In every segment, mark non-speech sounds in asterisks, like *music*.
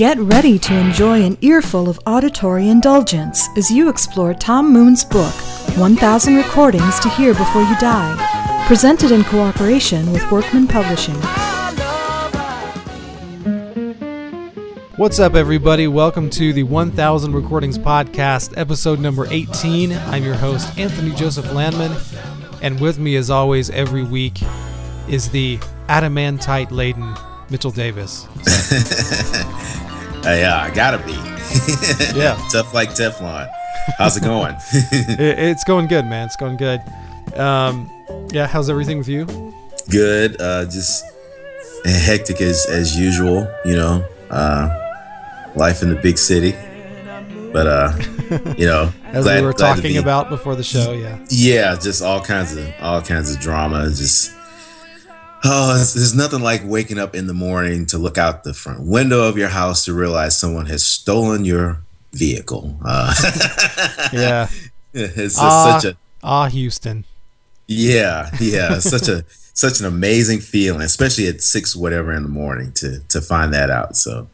Get ready to enjoy an earful of auditory indulgence as you explore Tom Moon's book, 1000 Recordings to Hear Before You Die, presented in cooperation with Workman Publishing. What's up, everybody? Welcome to the 1000 Recordings Podcast, episode number 18. I'm your host, Anthony Joseph Landman, and with me, as always, every week is the adamantite laden Mitchell Davis. *laughs* Yeah, I gotta be. *laughs* Yeah. *laughs* Tough like Teflon. How's it going? *laughs* It- it's going good, man. It's going good. Um, yeah, how's everything with you? Good. Uh, just hectic as as usual. You know, uh, life in the big city. But uh, you know, As glad- we were talking be- about before the show, yeah. Yeah, just all kinds of all kinds of drama. Just oh, it's, there's nothing like waking up in the morning to look out the front window of your house to realize someone has stolen your vehicle. Uh, *laughs* Yeah. it's just Ah. such a Ah, Houston. Yeah, yeah, *laughs* such a such an amazing feeling, especially at six whatever in the morning to to find that out. So,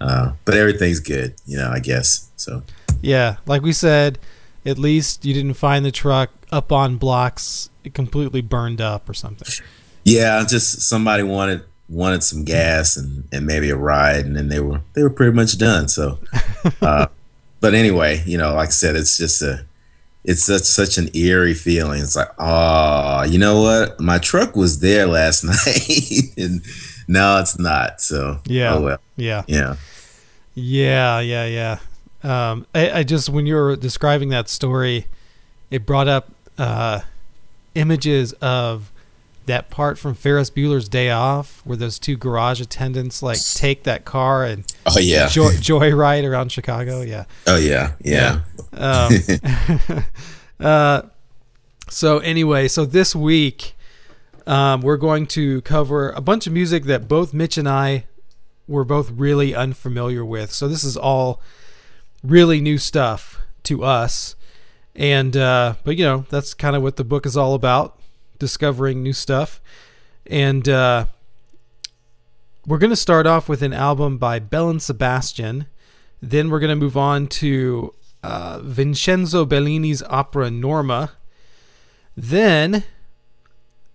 uh, but everything's good, you know. I guess so. Yeah, like we said, at least you didn't find the truck up on blocks, completely burned up or something. Yeah, just somebody wanted wanted some gas and and maybe a ride, and then they were they were pretty much done. So, *laughs* uh, but anyway, you know, like I said, it's just a it's such such an eerie feeling. It's like, oh, you know what? My truck was there last *laughs* night, and now it's not. So Yeah. oh well, Yeah. yeah. Yeah, yeah, yeah. Um, I, I just when you were describing that story, it brought up uh, images of that part from Ferris Bueller's Day Off, where those two garage attendants like take that car and Oh yeah. joy, joyride around Chicago. Yeah. Oh yeah, yeah. Um, *laughs* uh, so anyway, so this week um, we're going to cover a bunch of music that both Mitch and I were both really unfamiliar with. So this is all really new stuff to us, and uh, but you know that's kind of what the book is all about: discovering new stuff. And uh, we're going to start off with an album by Belle and Sebastian. Then we're going to move on to uh, Vincenzo Bellini's opera Norma. Then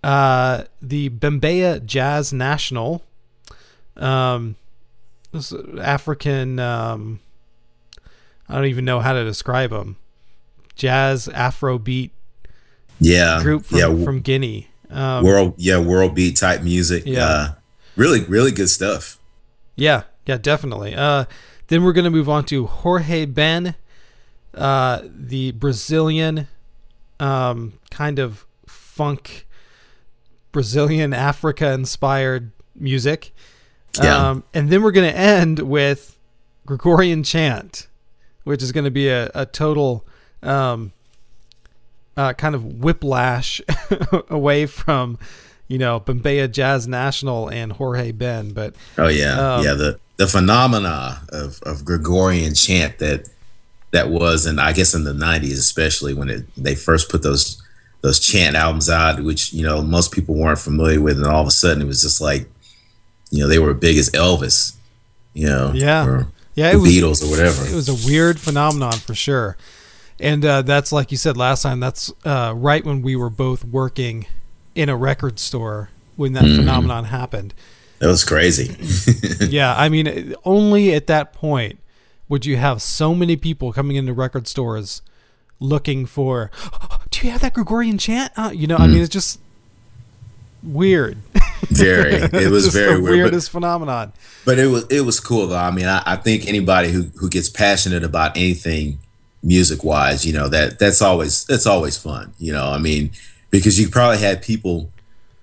uh, the Bembeya Jazz National, um, this African. Um, I don't even know how to describe them. Jazz Afrobeat Yeah, group from, yeah, from Guinea. Um, world, yeah, world beat type music. Yeah. uh, really, really good stuff. Yeah, yeah, definitely. Uh, then we're going to move on to Jorge Ben, uh, the Brazilian um, kind of funk, Brazilian Africa inspired music. Yeah. Um, and then we're going to end with Gregorian chant, which is going to be a, a total um, uh, kind of whiplash *laughs* away from, you know, Bembeya Jazz National and Jorge Ben. But Oh yeah, Um, yeah. The the phenomena of, of Gregorian chant that that was, and I guess in the '90s, especially when it, they first put those those chant albums out, which you know most people weren't familiar with, and all of a sudden it was just like, you know, they were big as Elvis, you know, Yeah. or yeah, the it was Beatles or whatever. it was a weird phenomenon for sure. And uh, that's like you said last time. That's uh, right when we were both working in a record store when that Mm-hmm. phenomenon happened. That was crazy. *laughs* yeah, I mean, only at that point would you have so many people coming into record stores looking for. *gasps* Do you have that Gregorian chant? Uh, you know, I Mm. mean, it's just weird. very, it *laughs* was very weird. But, weirdest phenomenon. but it was it was cool though. I mean, I, I think anybody who who gets passionate about anything music wise, you know, that that's always that's always fun. You know, I mean, because you probably had people,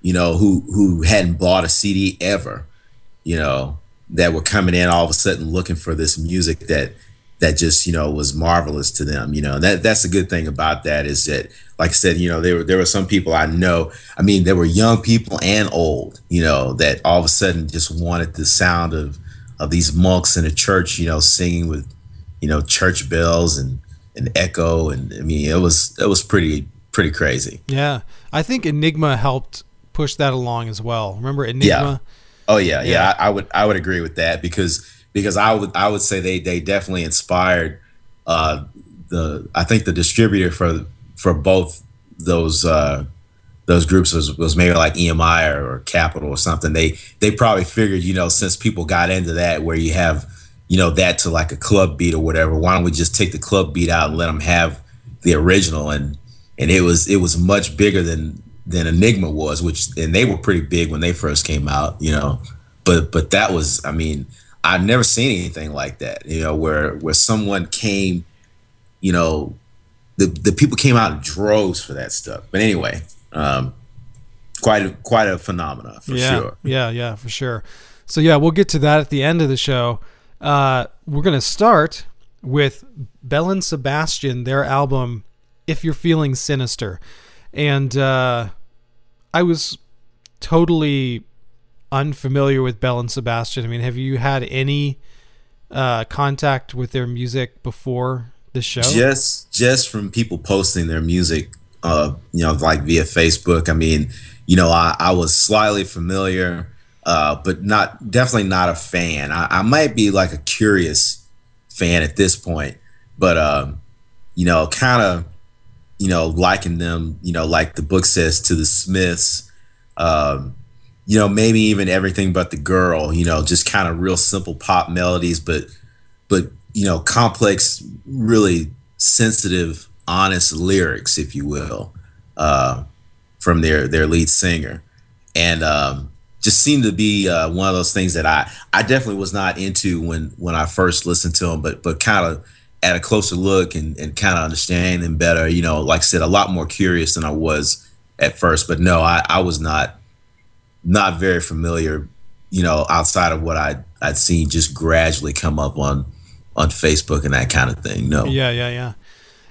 you know, who who hadn't bought a CD ever, you know, that were coming in all of a sudden looking for this music that that just you know was marvelous to them. You know, that that's the good thing about that is that, like I said, you know, there were there were some people I know. I mean, there were young people and old, you know, that all of a sudden just wanted the sound of of these monks in a church, you know, singing with, you know, church bells and and echo, and I mean, it was it was pretty pretty crazy. Yeah, I think Enigma helped push that along as well. Remember Enigma? yeah. Oh yeah, yeah, Yeah. I, I would I would agree with that because because I would I would say they they definitely inspired uh, the I think the distributor for for both those uh, those groups was, was maybe like EMI or, or Capitol or something. They they probably figured you know since people got into that where you have you know that to like a club beat or whatever. Why don't we just take the club beat out and let them have the original? And and it was it was much bigger than than Enigma was, which and they were pretty big when they first came out, you know. But but that was I mean I've never seen anything like that, you know, where where someone came, you know, the the people came out in droves for that stuff. But anyway, um, quite a, quite a phenomena for yeah, sure. Yeah, yeah, for sure. So yeah, we'll get to that at the end of the show. Uh, we're gonna start with Belle and Sebastian, their album "If You're Feeling Sinister," and uh, I was totally unfamiliar with Belle and Sebastian. I mean, have you had any uh, contact with their music before the show? Just just from people posting their music, uh, you know, like via Facebook. I mean, you know, I, I was slightly familiar, uh, but not definitely not a fan. I, I might be like a curious fan at this point, but um, you know, kind of, you know, liking them, you know, like the book says to the Smiths. Um, you know, maybe even everything but the girl, you know, just kind of real simple pop melodies, but but you know, complex, really sensitive, honest lyrics, if you will, uh, from their their lead singer, and um, just seemed to be uh, one of those things that I I definitely was not into when when I first listened to them, but but kind of at a closer look and, and kind of understanding them better, you know, like I said, a lot more curious than I was at first. But no, I, I was not not very familiar, you know, outside of what I'd I'd seen just gradually come up on on Facebook and that kind of thing. No. Yeah, yeah, yeah.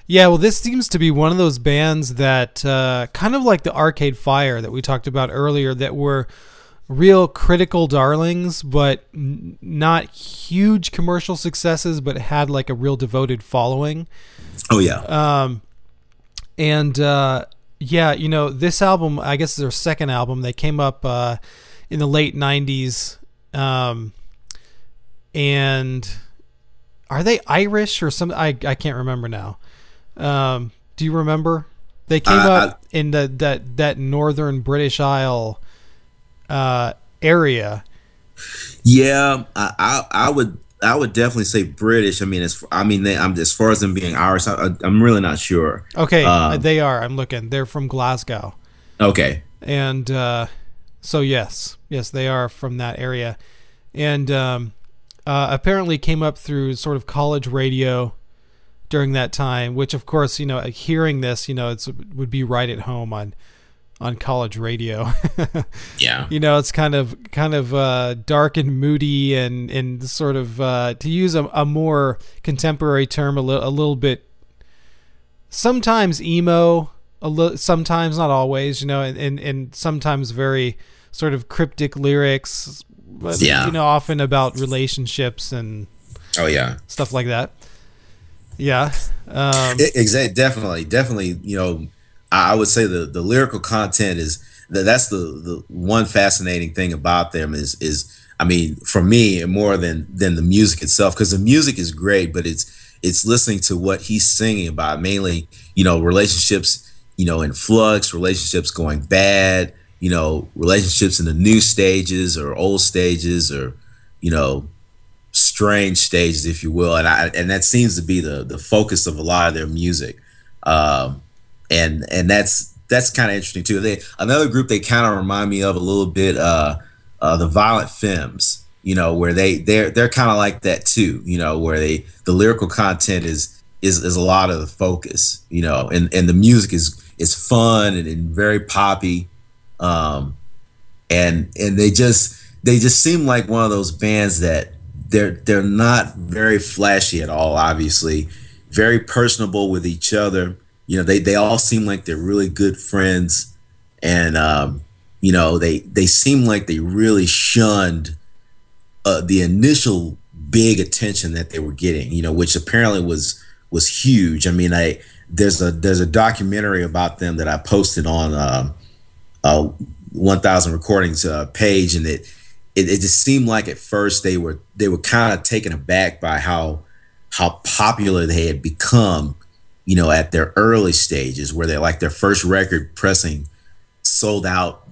Yeah, well, this seems to be one of those bands that uh, kind of like the Arcade Fire that we talked about earlier, that were real critical darlings, but n- not huge commercial successes, but had like a real devoted following. Oh yeah. Um, and uh, yeah, you know, this album, I guess, is their second album. They came up uh, in the late '90s, um, and are they Irish or some? I I can't remember now. Um, do you remember? They came Uh, up in the that that northern British Isle uh, area. Yeah, I, I I would I would definitely say British. I mean, as I mean, they, I'm as far as them being Irish, I, I'm really not sure. Okay, Um, they are. I'm looking. They're from Glasgow. Okay. and uh, so yes, yes, they are from that area, and um, uh, apparently came up through sort of college radio during that time. Which, of course, you know, hearing this, you know, it's would be right at home on on college radio. *laughs* Yeah. you know, it's kind of kind of uh, dark and moody, and and sort of uh, to use a, a more contemporary term, a, li- a little bit. Sometimes emo, a li- sometimes not always, you know, and, and and sometimes very sort of cryptic lyrics, but Yeah. you know, often about relationships and Oh yeah. stuff like that. Yeah, um, Exactly. Definitely. Definitely. You know, I would say the the lyrical content is that that's the the one fascinating thing about them is is I mean for me more than than the music itself because the music is great but it's it's listening to what he's singing about mainly you know relationships you know in flux relationships going bad you know relationships in the new stages or old stages or you know strange stages if you will. And I and that seems to be the the focus of a lot of their music. Um and and that's that's kind of interesting too. They another group they kind of remind me of a little bit, uh, uh, the Violent Femmes. You know, where they they're they're kind of like that too. You know, where they the lyrical content is is is a lot of the focus. You know, and and the music is is fun and, and very poppy, um, and and they just they just seem like one of those bands that they're they're not very flashy at all. Obviously, very personable with each other you know they they all seem like they're really good friends. And um you know they they seem like they really shunned uh, the initial big attention that they were getting you know which apparently was was huge. I mean i there's a there's a documentary about them that i posted on um uh 1000 recordings uh, page. And it it, it just seemed like at first they were they were kind of taken aback by how how popular they had become, you know, at their early stages where they're like their first record pressing sold out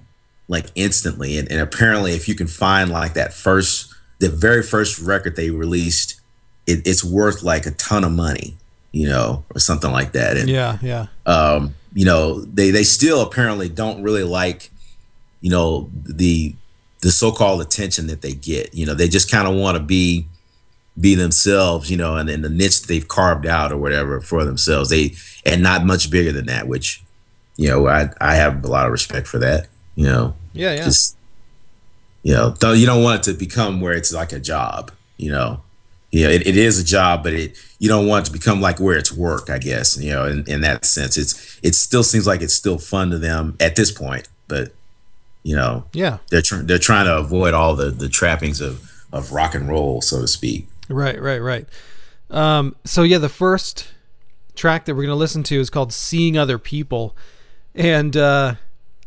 like instantly. And, and apparently if you can find like that first the very first record they released, it, it's worth like a ton of money, you know, or something like that. And yeah, yeah. Um, you know, they they still apparently don't really like, you know, the the so-called attention that they get. You know, they just kind of want to be be themselves, you know, and in the niche they've carved out or whatever for themselves. They and not much bigger than that, which, you know, I I have a lot of respect for that. You know, yeah, yeah. Just, you know, don't, you don't want it to become where it's like a job. You know, you know, it, it is a job, but it you don't want it to become like where it's work. I guess you know, in, in that sense, it's it still seems like it's still fun to them at this point, but you know, yeah, they're tr- they're trying to avoid all the the trappings of of rock and roll, so to speak. Right, right, right. Um, so yeah, the first track that we're gonna listen to is called "Seeing Other People," and uh,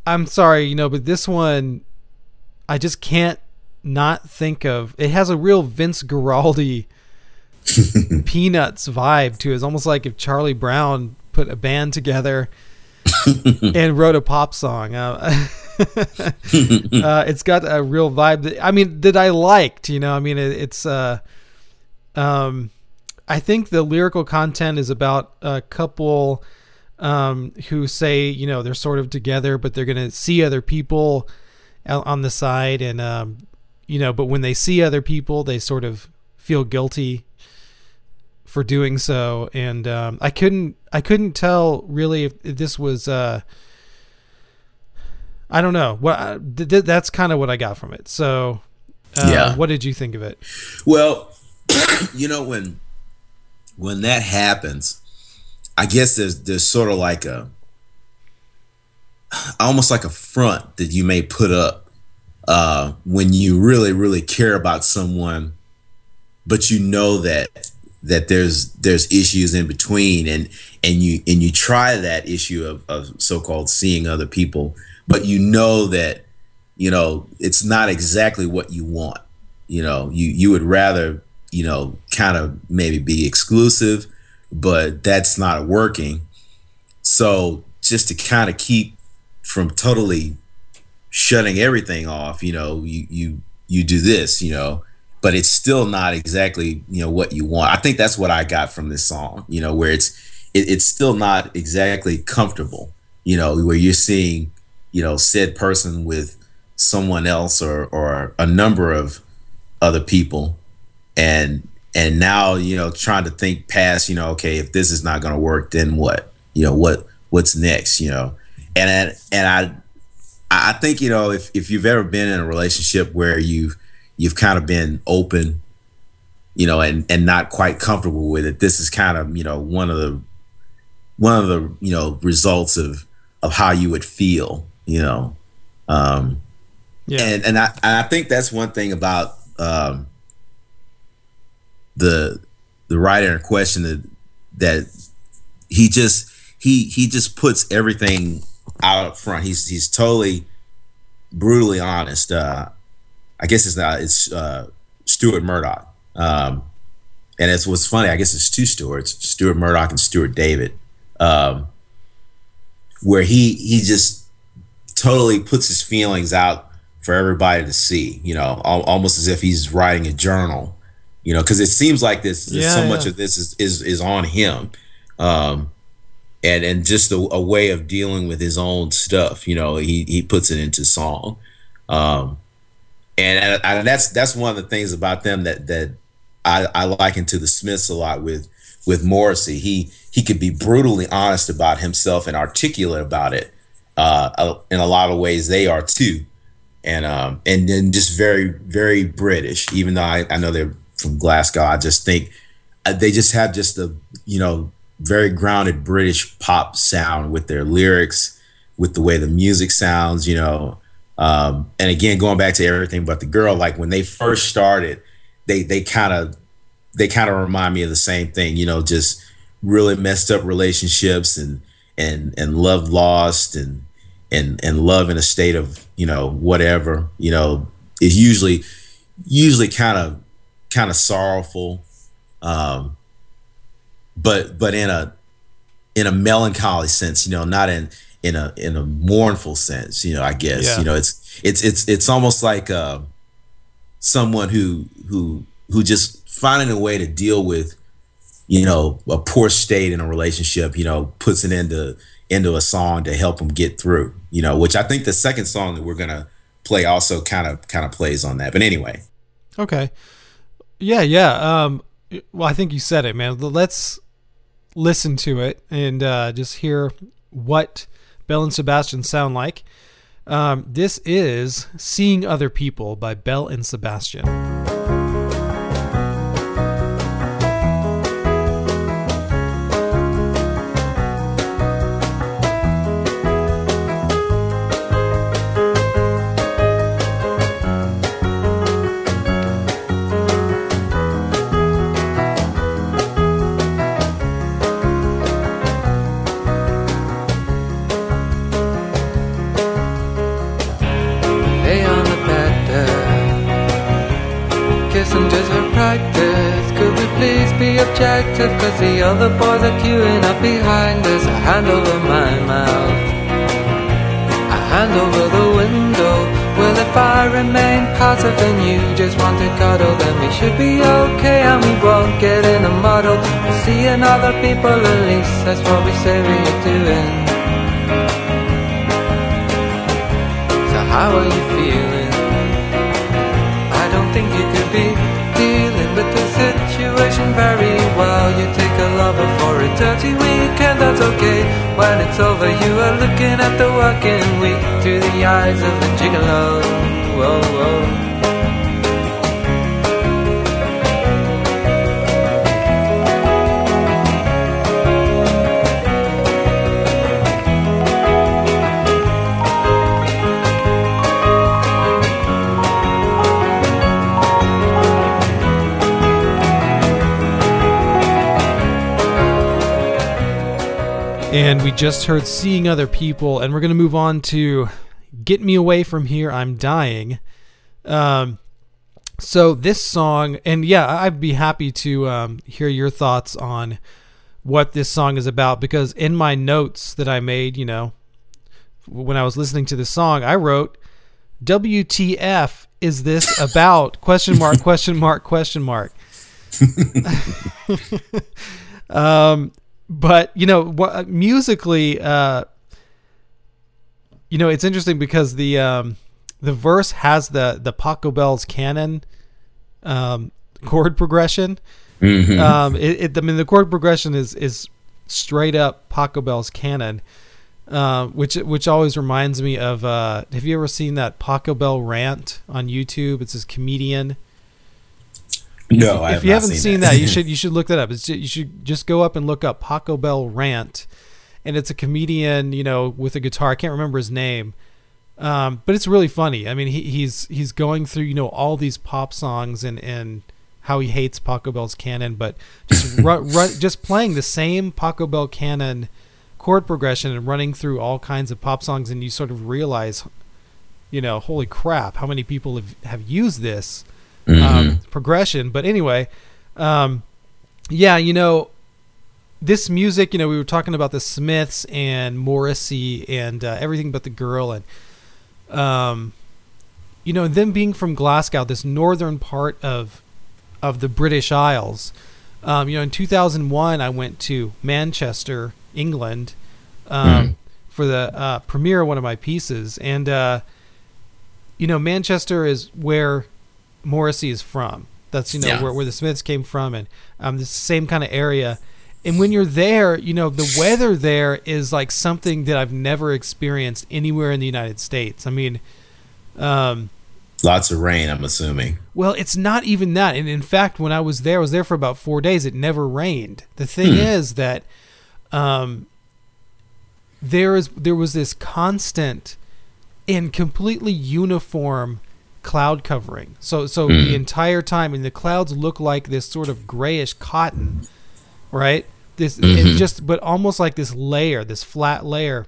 I'm sorry, you know, but this one I just can't not think of. It has a real Vince Guaraldi *laughs* Peanuts vibe to it. It's almost like if Charlie Brown put a band together *laughs* and wrote a pop song. Uh, *laughs* uh, it's got a real vibe that I mean that I liked. You know, I mean it, it's. Uh, um, I think the lyrical content is about a couple um, who say you know they're sort of together, but they're gonna see other people on the side, and um, you know, but when they see other people, they sort of feel guilty for doing so. And um, I couldn't I couldn't tell really if, this was. Uh, I don't know. Th- that's kind of what I got from it. So, uh, yeah. What did you think of it? Well, you know when when that happens, I guess there's there's sort of like a almost like a front that you may put up uh, when you really really care about someone, but you know that that there's there's issues in between and and you and you try that issue of, of so-called seeing other people but you know that you know it's not exactly what you want. You know you you would rather you know kind of maybe be exclusive but that's not working. So just to kind of keep from totally shutting everything off you know you you you do this you know but it's still not exactly you know what you want. I think that's what i got from this song you know where it's it, it's still not exactly comfortable you know where you're seeing you know said person with someone else or or a number of other people and and now you know trying to think past you know okay if this is not going to work then what you know what what's next you know and and i i think you know if if you've ever been in a relationship where you've you've kind of been open you know and and not quite comfortable with it this is kind of you know one of the one of the you know results of of how you would feel you know. Um, yeah. And and I and I think that's one thing about um, the the writer in question that that he just he he just puts everything out front. He's he's totally brutally honest. Uh, I guess it's not it's uh, Stuart Murdoch. Um, and it's what's funny. I guess it's two Stuarts, Stuart Murdoch and Stuart David, um, where he he just totally puts his feelings out for everybody to see, you know, al- almost as if he's writing a journal, you know, because it seems like this, yeah, so yeah. much of this is, is, is on him. Um, and, and just a, a, way of dealing with his own stuff, you know, he, he puts it into song. Um, and, and that's, that's one of the things about them that, that I, I liken to the Smiths a lot with, with Morrissey. He, he could be brutally honest about himself and articulate about it uh, in a lot of ways they are too, and um, and then just very very British. Even though I, I know they're from Glasgow, I just think uh, they just have just a you know very grounded British pop sound with their lyrics, with the way the music sounds, you know. Um, and again, going back to everything but the girl, like when they first started, they they kind of they kind of remind me of the same thing, you know, just really messed up relationships and and and love lost and and and love in a state of you know whatever you know is usually usually kind of kind of sorrowful, um, but but in a in a melancholy sense, you know, not in in a in a mournful sense, you know. I guess Yeah. you know it's it's it's it's almost like uh, someone who who who just finding a way to deal with you know a poor state in a relationship you know puts it into into a song to help them get through you know which i think the second song that we're gonna play also kind of kind of plays on that but anyway Okay. Yeah, yeah. Um, well, I think you said it, man. Let's listen to it and uh, just hear what Belle and Sebastian sound like. Um, this is "Seeing Other People" by Belle and Sebastian. Other boys are queuing up behind us. A hand over my mouth. A hand over the window. Well if I remain passive? And you just want to cuddle? Then we should be okay and we won't get in a muddle. We're seeing other people at least That's what we say we are doing. So how are you feeling? I don't think you could be dealing situation very well. You take a lover for a dirty weekend, that's okay. When it's over, you are looking at the working week through the eyes of the gigolo. Whoa, whoa. And we just heard Seeing Other People, and we're going to move on to Get Me Away From Here, I'm Dying. Um, so, this song, and yeah, I'd be happy to um, hear your thoughts on what this song is about because in my notes that I made, you know, when I was listening to this song, I wrote, WTF is this about? *laughs* question mark, question mark, question mark. *laughs* *laughs* um, but you know what musically uh you know it's interesting because the um the verse has the the Pachelbel's canon um chord progression. Um it, it I mean the chord progression is is straight up Pachelbel's canon uh, which which always reminds me of uh have you ever seen that Pachelbel rant on YouTube? It's this comedian no I if you haven't seen that, you *laughs* should you should look that up. It's ju- you should just go up and look up Pachelbel rant, and it's a comedian, you know, with a guitar. I can't remember his name, um, but it's really funny. I mean, he, he's he's going through you know all these pop songs and and how he hates Pachelbel's canon, but just *laughs* ru- ru- just playing the same Pachelbel canon chord progression and running through all kinds of pop songs, and you sort of realize, you know, holy crap, how many people have have used this um, progression. But anyway, um, yeah, you know, this music, you know, we were talking about the Smiths and Morrissey and uh, everything but the girl, and um, you know, them being from Glasgow, this northern part of of the British Isles. Um, you know, in 2001, I went to Manchester, England, um, for the uh, premiere of one of my pieces, and uh, you know, Manchester is where Morrissey is from. That's you know Yeah. where, where the Smiths came from, and um, the same kind of area. And when you're there, you know the weather there is like something that I've never experienced anywhere in the United States. I mean, um, lots of rain i'm assuming well, it's not even that. And in fact, when I was there, I was there for about four days. It never rained. The thing is that um, there is there was this constant and completely uniform cloud covering. So so the hmm. entire time, and the clouds look like this sort of grayish cotton, right? This it mm-hmm. just but almost like this layer, this flat layer.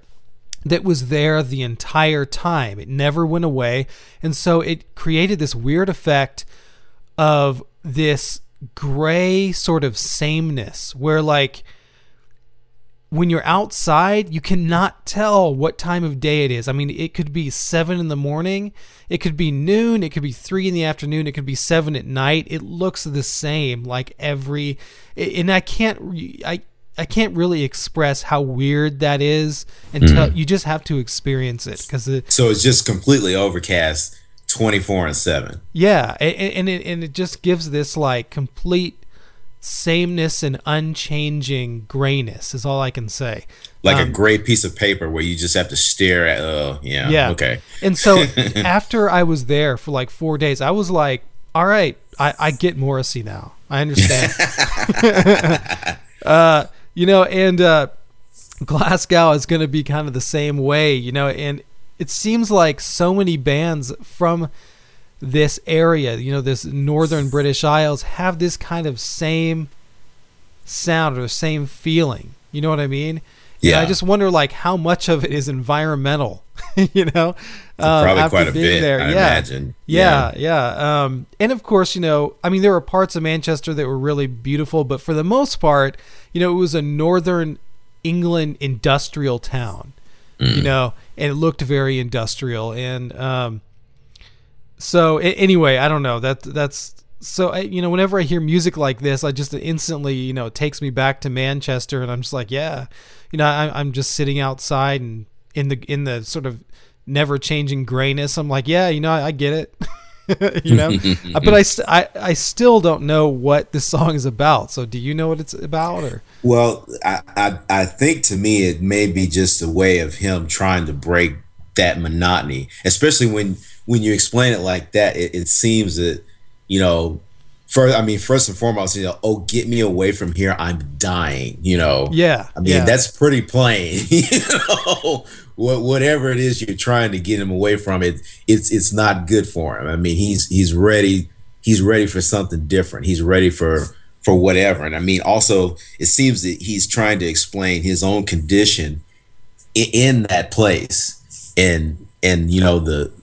that was there the entire time. It never went away. And so it created this weird effect of this gray sort of sameness where, like, when you're outside, you cannot tell what time of day it is. I mean, it could be seven in the morning, it could be noon, it could be three in the afternoon, it could be seven at night. It looks the same, like every, and I can't, I, I can't really express how weird that is until mm-hmm. you just have to experience it because it, so it's just completely overcast 24 and 7 yeah and, and it, and it just gives this like complete sameness and unchanging grayness is all I can say. Like um, a gray piece of paper where you just have to stare at. Uh, yeah. Yeah. Okay. And so *laughs* after I was there for like four days, I was like, all right, I, I get Morrissey now. I understand. *laughs* *laughs* uh, you know, and uh, Glasgow is going to be kind of the same way, you know, and it seems like so many bands from this area, you know, this northern British Isles, have this kind of same sound or same feeling. You know what I mean? Yeah. And I just wonder, like, how much of it is environmental. *laughs* you know, um, probably quite a bit. There. I yeah. imagine. Yeah, yeah. yeah. Um, and of course, you know, I mean, there were parts of Manchester that were really beautiful, but for the most part, you know, it was a northern England industrial town. Mm. You know, and it looked very industrial, and um, so anyway, I don't know. That that's so I, you know whenever I hear music like this, I just instantly you know it takes me back to Manchester, and I'm just like, yeah, you know, I, I'm just sitting outside and in the in the sort of never changing grayness. I'm like, yeah, you know, I, I get it. *laughs* you know, *laughs* but I, st- I I still don't know what this song is about. So do you know what it's about or? Well, I, I I think to me it may be just a way of him trying to break that monotony, especially when when you explain it like that, it, it seems that you know first i mean first and foremost you know oh get me away from here i'm dying you know? Yeah i mean yeah. that's pretty plain *laughs* you know? What, whatever it is you're trying to get him away from it it's it's not good for him. I mean he's he's ready he's ready for something different. He's ready for for whatever. And i mean also it seems that he's trying to explain his own condition in, in that place. And and you know the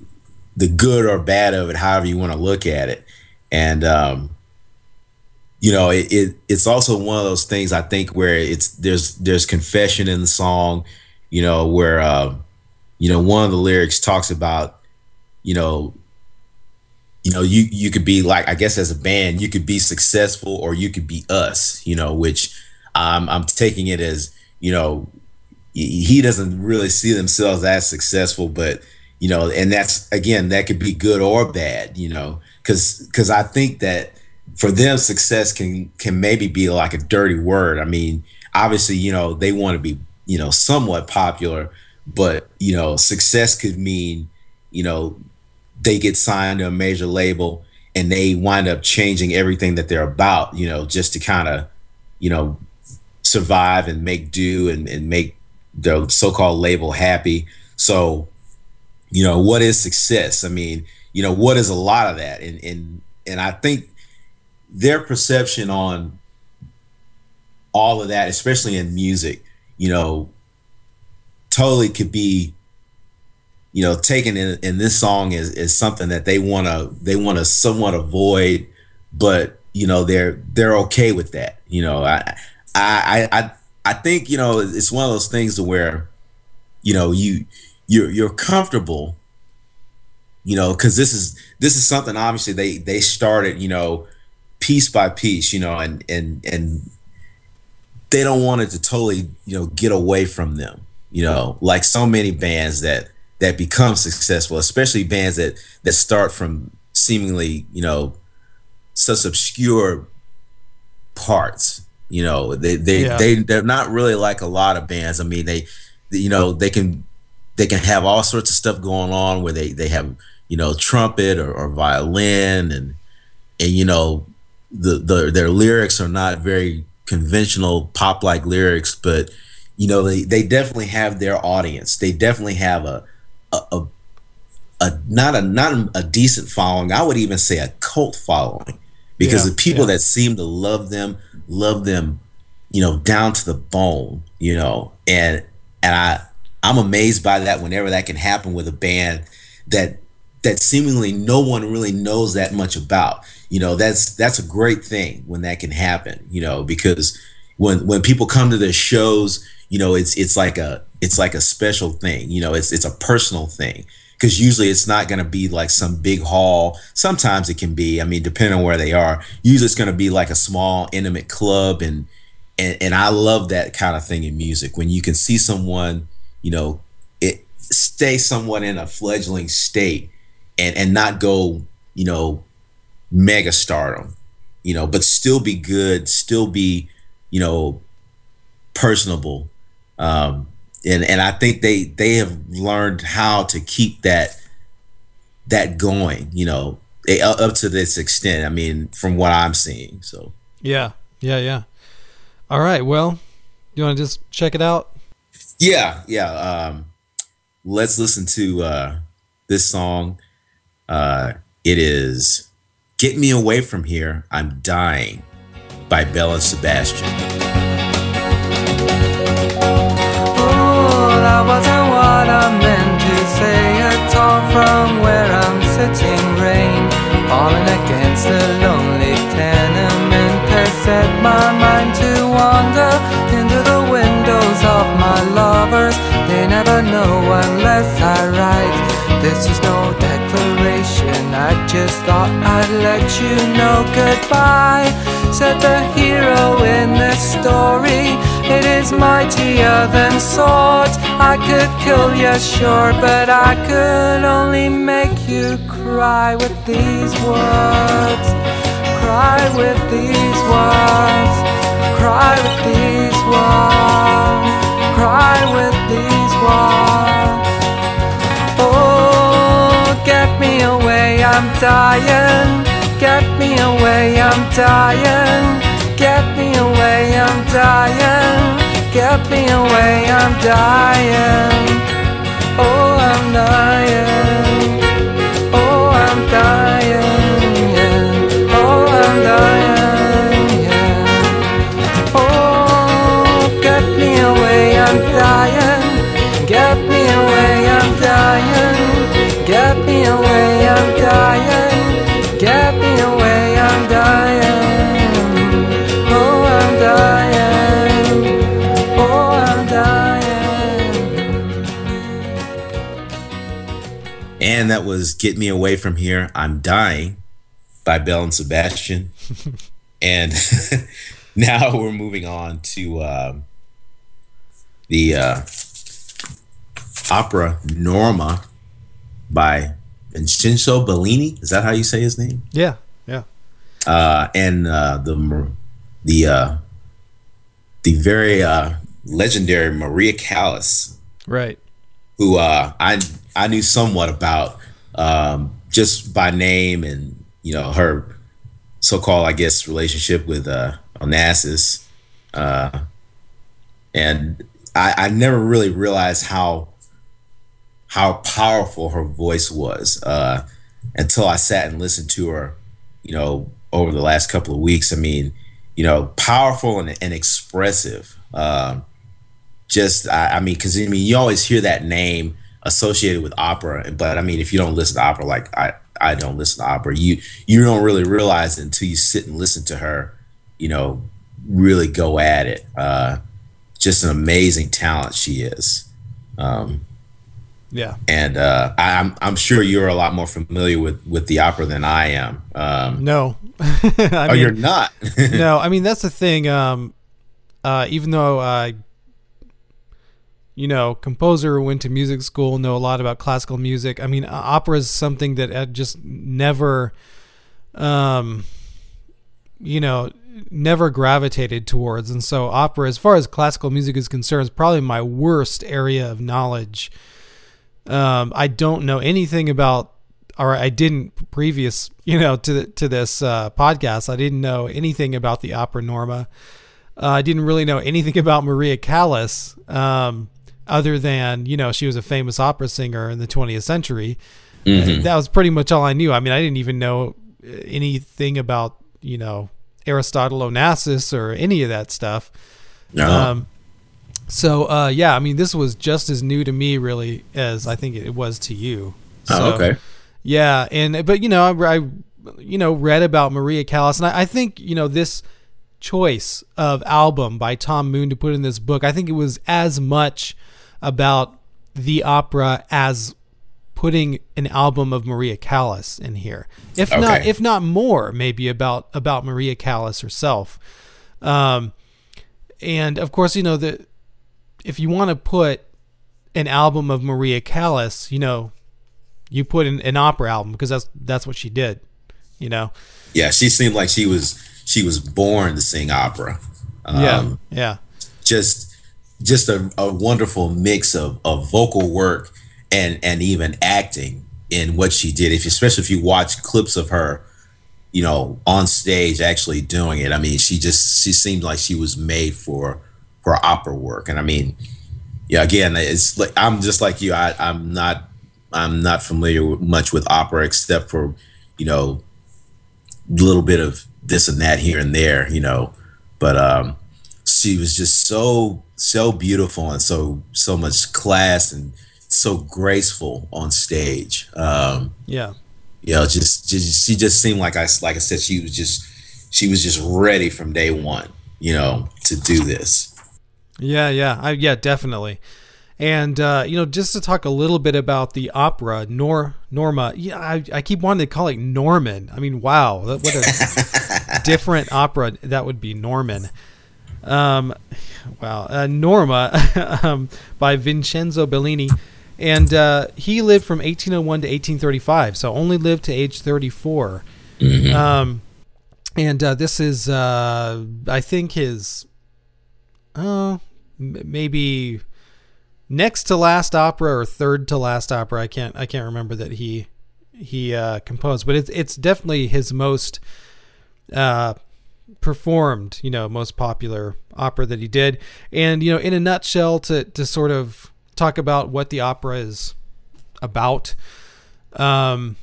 the good or bad of it, however you want to look at it. And um, you know, it, it, it's also one of those things I think where it's there's there's confession in the song, you know, where uh, you know one of the lyrics talks about, you know, you know, you you could be like I guess as a band, you could be successful or you could be us, you know, which I'm taking it as you know he doesn't really see themselves as successful, but you know, and that's again that could be good or bad, you know, because because I think that for them success can can maybe be like a dirty word. I mean, obviously, you know, they want to be you know somewhat popular, but you know, success could mean you know they get signed to a major label and they wind up changing everything that they're about, you know, just to kind of you know survive and make do and, and make the so-called label happy. So you know what is success? I mean you know what is a lot of that? And and and i think their perception on all of that especially in music you know totally could be you know taken in, in this song is, is something that they want to they want to somewhat avoid but you know they're they're okay with that you know. I i i i think you know it's one of those things to where you know you you're you're comfortable you know because this is this is something obviously they they started you know piece by piece you know and and and they don't want it to totally you know get away from them you know like so many bands that that become successful especially bands that that start from seemingly you know such obscure parts you know they they, yeah. they they're not really like a lot of bands i mean they you know they can they can have all sorts of stuff going on where they they have you know trumpet or, or violin and and you know the, the their lyrics are not very conventional pop like lyrics but you know they, they definitely have their audience they definitely have a a, a, a not a not a decent following i would even say a cult following because yeah, the people yeah. that seem to love them love them you know down to the bone you know and and i I'm amazed by that whenever that can happen with a band that that seemingly no one really knows that much about. You know, that's that's a great thing when that can happen, you know, because when when people come to the shows, you know, it's it's like a it's like a special thing. You know, it's it's a personal thing because usually it's not going to be like some big hall. Sometimes it can be. I mean, depending on where they are. Usually it's going to be like a small, intimate club, and and and I love that kind of thing in music when you can see someone, you know, it stay somewhat in a fledgling state and and not go, you know, mega stardom, you know, but still be good, still be, you know, personable. Um, and and I think they they have learned how to keep that that going, you know, up to this extent. I mean, from what I'm seeing. So yeah, yeah, yeah. All right. Well, you want to just check it out? Yeah, yeah. Um, let's listen to uh, this song. Uh, it is "Get Me Away from Here." I'm dying by Belle and Sebastian. Oh, that wasn't what I meant to say at all. From where I'm sitting, rain falling against the lonely tenement has set my mind to wander never know unless I write. This is no declaration. I just thought I'd let you know goodbye. Said the hero in this story. It is mightier than swords. I could kill you, sure, but I could only make you cry with these words. Cry with these words. Cry with these words. Cry with these words. Oh, get me away, I'm dying. Get me away, I'm dying. Get me away, I'm dying. Get me away, I'm dying. Oh, I'm dying. Oh, I'm dying. Oh, I'm dying. I'm dying. Get me away, I'm dying. Get me away, I'm dying. Get me away, I'm dying. Oh, I'm dying. Oh, I'm dying. And that was Get Me Away From Here, I'm Dying by Belle and Sebastian. *laughs* and *laughs* now we're moving on to um, the uh, opera Norma by Vincenzo Bellini. Is that how you say his name? Yeah, yeah. Uh, and uh, the the uh, the very uh, legendary Maria Callas Right. who uh, I I knew somewhat about um, just by name and you know her so-called I guess relationship with uh, Onassis, uh, and I, I never really realized how how powerful her voice was uh, until I sat and listened to her, you know, over the last couple of weeks. I mean, you know, powerful and, and expressive. Um, just I, I mean, because I mean, you always hear that name associated with opera, but I mean, if you don't listen to opera, like I I don't listen to opera, you you don't really realize it until you sit and listen to her, you know, really go at it. Uh, just an amazing talent she is. Um, Yeah. and uh, I, I'm I'm sure you're a lot more familiar with with the opera than I am. Um, No. *laughs* I oh, mean, you're not. *laughs* no, I mean that's the thing. Um, uh, even though I, you know, composer went to music school, know a lot about classical music. I mean, uh, opera is something that I just never, um, you know, never gravitated towards. And so, opera, as far as classical music is concerned, is probably my worst area of knowledge. Um, I don't know anything about or I didn't previous, you know, to to this uh, podcast. I didn't know anything about the opera Norma. Uh, I didn't really know anything *laughs* about Maria Callas, um, other than you know she was a famous opera singer in the 20th century. That was pretty much all I knew. I mean, I didn't even know uh, anything about you know Aristotle Onassis or any of that stuff. No. Um, So uh, yeah, I mean, this was just as new to me, really, as I think it was to you. So, oh, okay. Yeah, and but you know, I, I you know read about Maria Callas, and I, I think you know this choice of album by Tom Moon to put in this book. I think it was as much about the opera as putting an album of Maria Callas in here. If Okay. not if not more, maybe about about Maria Callas herself. Um and of course, you know, that if you want to put an album of Maria Callas, you know, you put in an opera album because that's that's what she did, you know. Yeah, she seemed like she was she was born to sing opera. Um, Yeah. yeah. just just a, a wonderful mix of, of vocal work and and even acting in what she did. If especially if you watch clips of her, you know, on stage actually doing it. I mean, she just she seemed like she was made for for opera work. And I mean, yeah, again, it's like I'm just like you. I, I'm not I'm not familiar with, much with opera except for you know a little bit of this and that here and there, you know. But um, she was just so so beautiful and so so much class and so graceful on stage. Um, Yeah. you know, just, just she just seemed like I like I said, she was just she was just ready from day one, you know, to do this. Yeah, yeah, I, yeah, definitely. And uh, you know, just to talk a little bit about the opera, Nor Norma. Yeah, I, I keep wanting to call it Norman. I mean, wow, what a *laughs* different opera that would be, Norman. Um, wow, uh, Norma *laughs* um, by Vincenzo Bellini, and uh, he lived from 1801 to 1835, so only lived to age 34. Um, and uh, this is, uh, I think, his uh, m- maybe next to last opera or third to last opera. I can't I can't remember that he he uh, composed, but it's it's definitely his most uh, performed, you know, most popular opera that he did. And you know, in a nutshell, to to sort of talk about what the opera is about, um,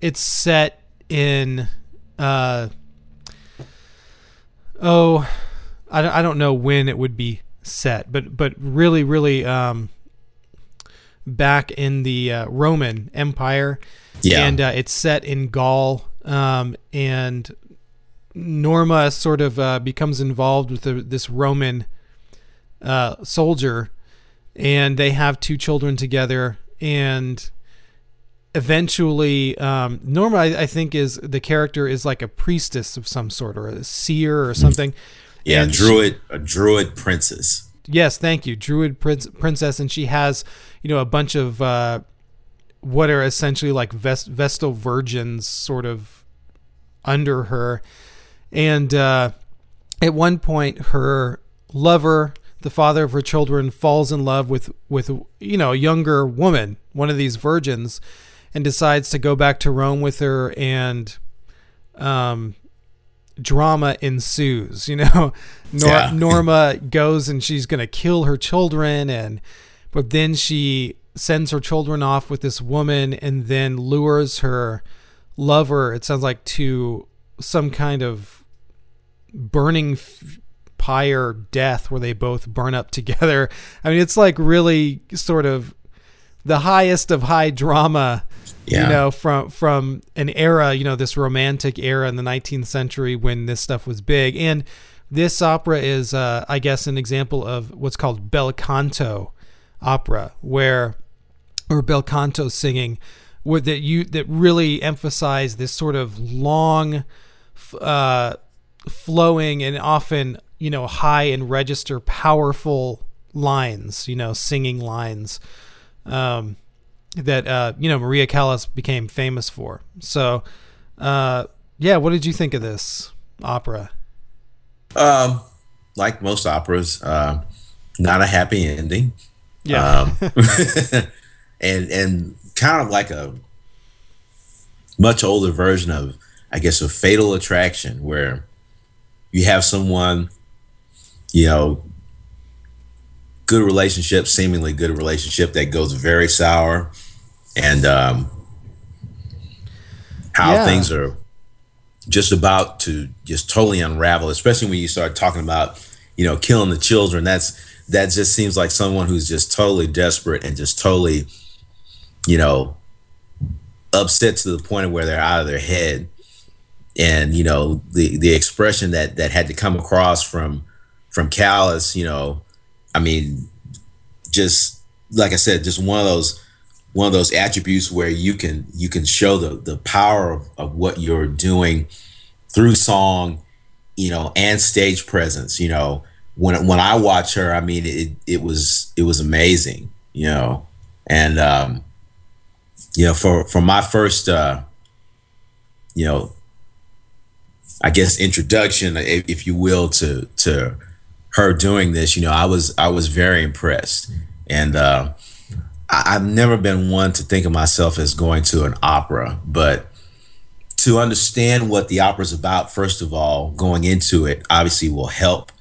it's set in uh, oh I don't, I don't know when it would be set, but but really, really um, back in the uh, Roman Empire, Yeah. and uh, it's set in Gaul, um, and Norma sort of uh, becomes involved with the, this Roman uh, soldier, and they have two children together, and eventually um, Norma I, I think is the character is like a priestess of some sort or a seer or something. Yeah, And she- druid a druid princess. Yes, thank you, Druid prince, princess, and she has you know a bunch of uh, what are essentially like vest, Vestal virgins, sort of under her, and uh, at one point her lover, the father of her children, falls in love with with you know a younger woman, one of these virgins, and decides to go back to Rome with her and. Um, drama ensues. You know, *laughs* Nor- Yeah. Norma goes and she's gonna kill her children, and but then she sends her children off with this woman, and then lures her lover. It sounds like to some kind of burning f- pyre death where they both burn up *laughs* together. I mean, it's like really sort of the highest of high drama Yeah. you know from from an era you know this romantic era in the 19th century when this stuff was big and this opera is uh, i guess an example of what's called bel canto opera where or bel canto singing where that you that really emphasize this sort of long uh, flowing and often you know high and register powerful lines you know singing lines um, that uh, you know Maria Callas became famous for. So, uh, yeah, what did you think of this opera? Um, like most operas, uh, not a happy ending. Yeah, Um, *laughs* *laughs* and and kind of like a much older version of, I guess, a Fatal Attraction, where you have someone, you know, good relationship, seemingly good relationship that goes very sour, and um, how Yeah. things are just about to just totally unravel, especially when you start talking about, you know, killing the children. That's that just seems like someone who's just totally desperate and just totally, you know, upset to the point of where they're out of their head. And you know the the expression that that had to come across from from Callas, you know, I mean, just like I said, just one of those one of those attributes where you can you can show the the power of, of what you're doing through song, you know, and stage presence. You know, when when I watch her, I mean, it it was it was amazing. You know, and um, you know, for for my first, uh, you know, I guess introduction, if you will, to to her doing this, you know, I was I was very impressed, and uh, I, have never been one to think of myself as going to an opera, but to understand what the opera is about, first of all, going into it obviously will help,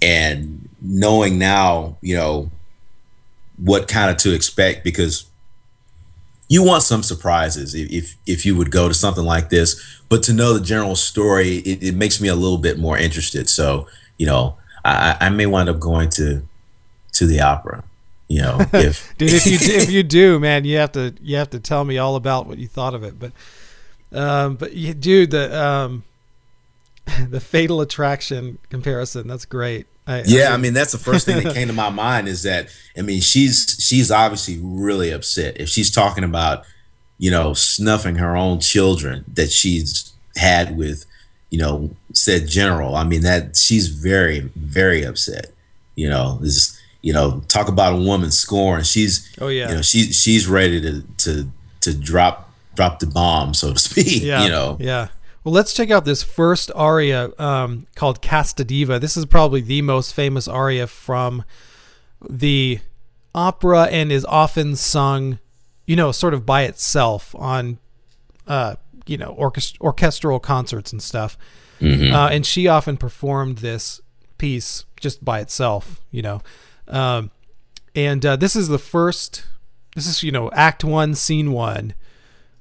and knowing now, you know, what kind of to expect because you want some surprises if, if, if you would go to something like this. But to know the general story it, it makes me a little bit more interested. So you know I, I may wind up going to to the opera. You know, *laughs* if dude, if you if you *laughs* do, man, you have to you have to tell me all about what you thought of it. But um, but you, dude, the um, *laughs* the Fatal Attraction comparison, that's great. I, yeah, I, I mean that's the first thing that came to my mind is that I mean she's she's obviously really upset if she's talking about you know snuffing her own children that she's had with you know, said general. I mean that she's very, very upset. You know, this you know, talk about a woman scorn. She's oh yeah, you know, she she's ready to to to drop drop the bomb, so to speak. Yeah, you know. Yeah. Well, let's check out this first aria um, called Casta Diva. This is probably the most famous aria from the opera and is often sung, you know, sort of by itself on uh, you know orchest- orchestral concerts and stuff. Mm-hmm. Uh, and she often performed this piece just by itself, you know. Um, and uh, this is the first. This is you know Act One, Scene One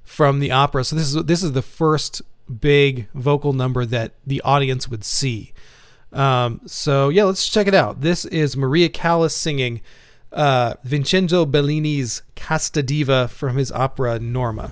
from the opera. So this is this is the first big vocal number that the audience would see. Um, so yeah, let's check it out. This is Maria Callas singing uh, Vincenzo Bellini's Casta Diva from his opera Norma.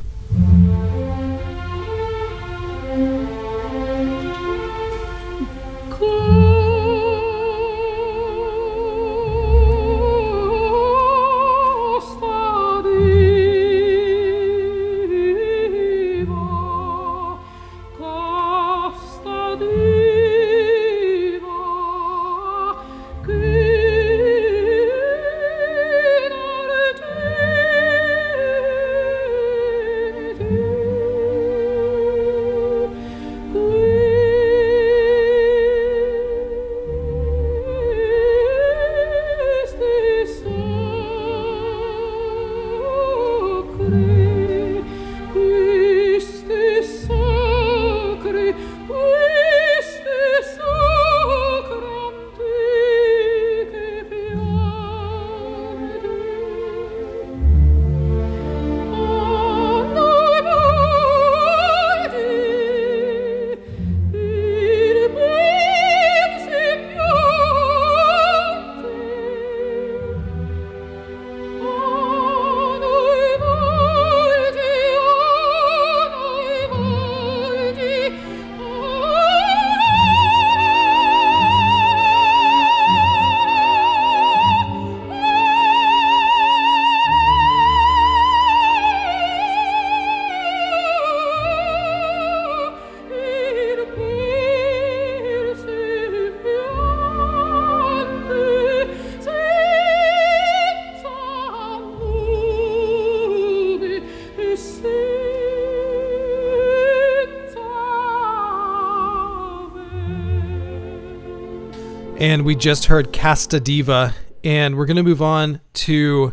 We just heard Casta Diva, and we're going to move on to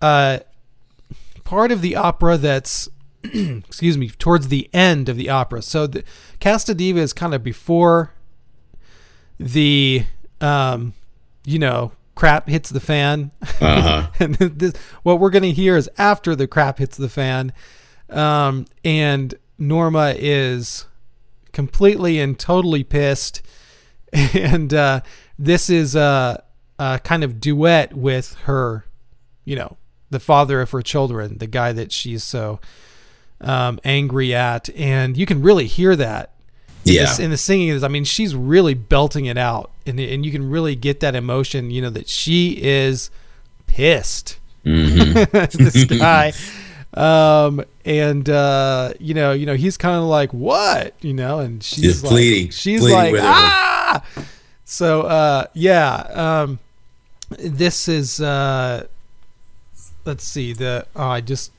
uh, part of the opera that's, *clears throat* excuse me, towards the end of the opera. So the Casta Diva is kind of before the, um, you know, crap hits the fan. Uh-huh. *laughs* and this, what we're going to hear is after the crap hits the fan. Um, and Norma is completely and totally pissed *laughs* and uh, this is a, a kind of duet with her, you know, the father of her children, the guy that she's so um, angry at, and you can really hear that. In Yeah. the, in the singing is, I mean, she's really belting it out, and and you can really get that emotion. You know that she is pissed. *laughs* this guy, um, and uh, you know, you know, he's kind of like, "What?" You know, and she's Just like, pleading- she's pleading like. "Ah!" *laughs* So, uh, yeah, um, this is. Uh, let's see the. Oh, I just.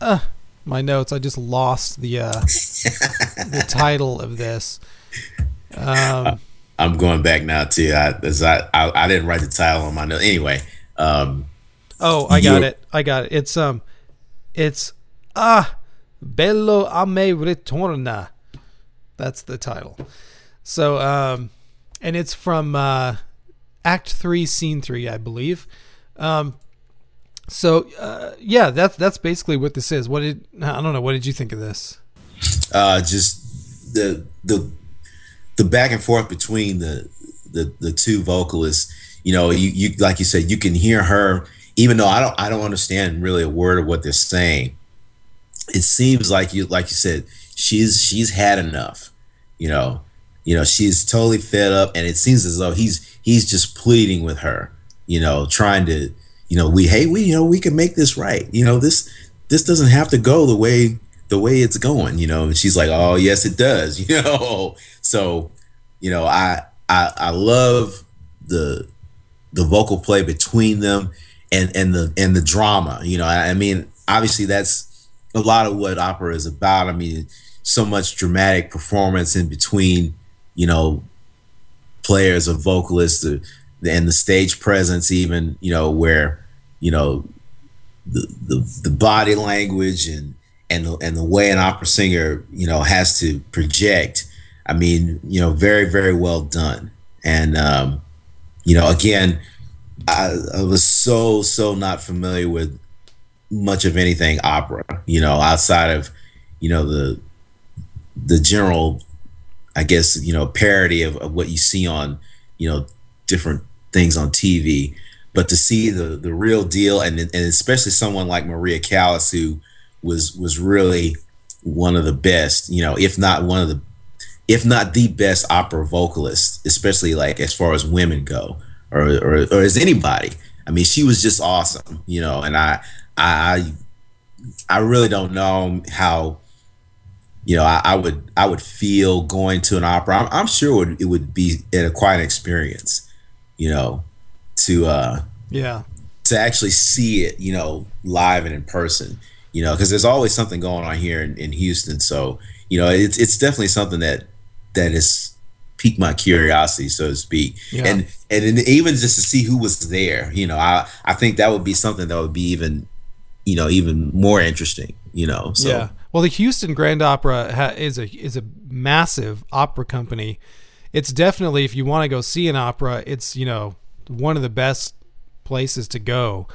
Uh, my notes. I just lost the uh, the *laughs* title of this. Um, I'm going back now too. I, as I, I I didn't write the title on my note. Anyway, um, Oh, I got it. I got it. It's um, it's ah, bello a me ritorna. That's the title. So um, and it's from uh, Act Three, Scene Three, I believe. Um, so uh, yeah, that's that's basically what this is. What did I don't know. What did you think of this? uh, just the the the back and forth between the the the two vocalists. You know, you you like you said, you can hear her, even though I don't I don't understand really a word of what they're saying. It seems like you like you said, she's she's had enough. You know, you know she's totally fed up, and it seems as though he's he's just pleading with her. You know, trying to you know we hey we you know we can make this right. You know this this doesn't have to go the way the way it's going, you know. And she's like, "Oh, yes, it does," *laughs* you know. So, you know, I I I love the the vocal play between them and and the and the drama. You know, I, I mean, obviously that's a lot of what opera is about. I mean, so much dramatic performance in between, you know, players or vocalists, and the stage presence, even you know where you know the, the the body language and and the, and the way an opera singer you know has to project. I mean you know very very well done. And um you know again i, I was so so not familiar with much of anything opera you know outside of you know the the general i guess you know parody of, of what you see on you know different things on tv but to see the the real deal and and especially someone like Maria Callas who was was really one of the best, you know, if not one of the if not the best opera vocalist, especially like as far as women go or or, or as anybody. I mean, she was just awesome, you know, and I I I really don't know how you know I, I would I would feel going to an opera. I'm, I'm sure it would, it would be a quite an experience, you know, to uh Yeah, to actually see it, you know, live and in person, you know, because there's always something going on here in, in Houston. So, you know, it's it's definitely something that that has piqued my curiosity, so to speak. Yeah. And and even just to see who was there, you know, I I think that would be something that would be even, you know, even more interesting, you know. So yeah. Well, the Houston Grand Opera ha- is a is a massive opera company. It's definitely if you want to go see an opera, it's you know one of the best places to go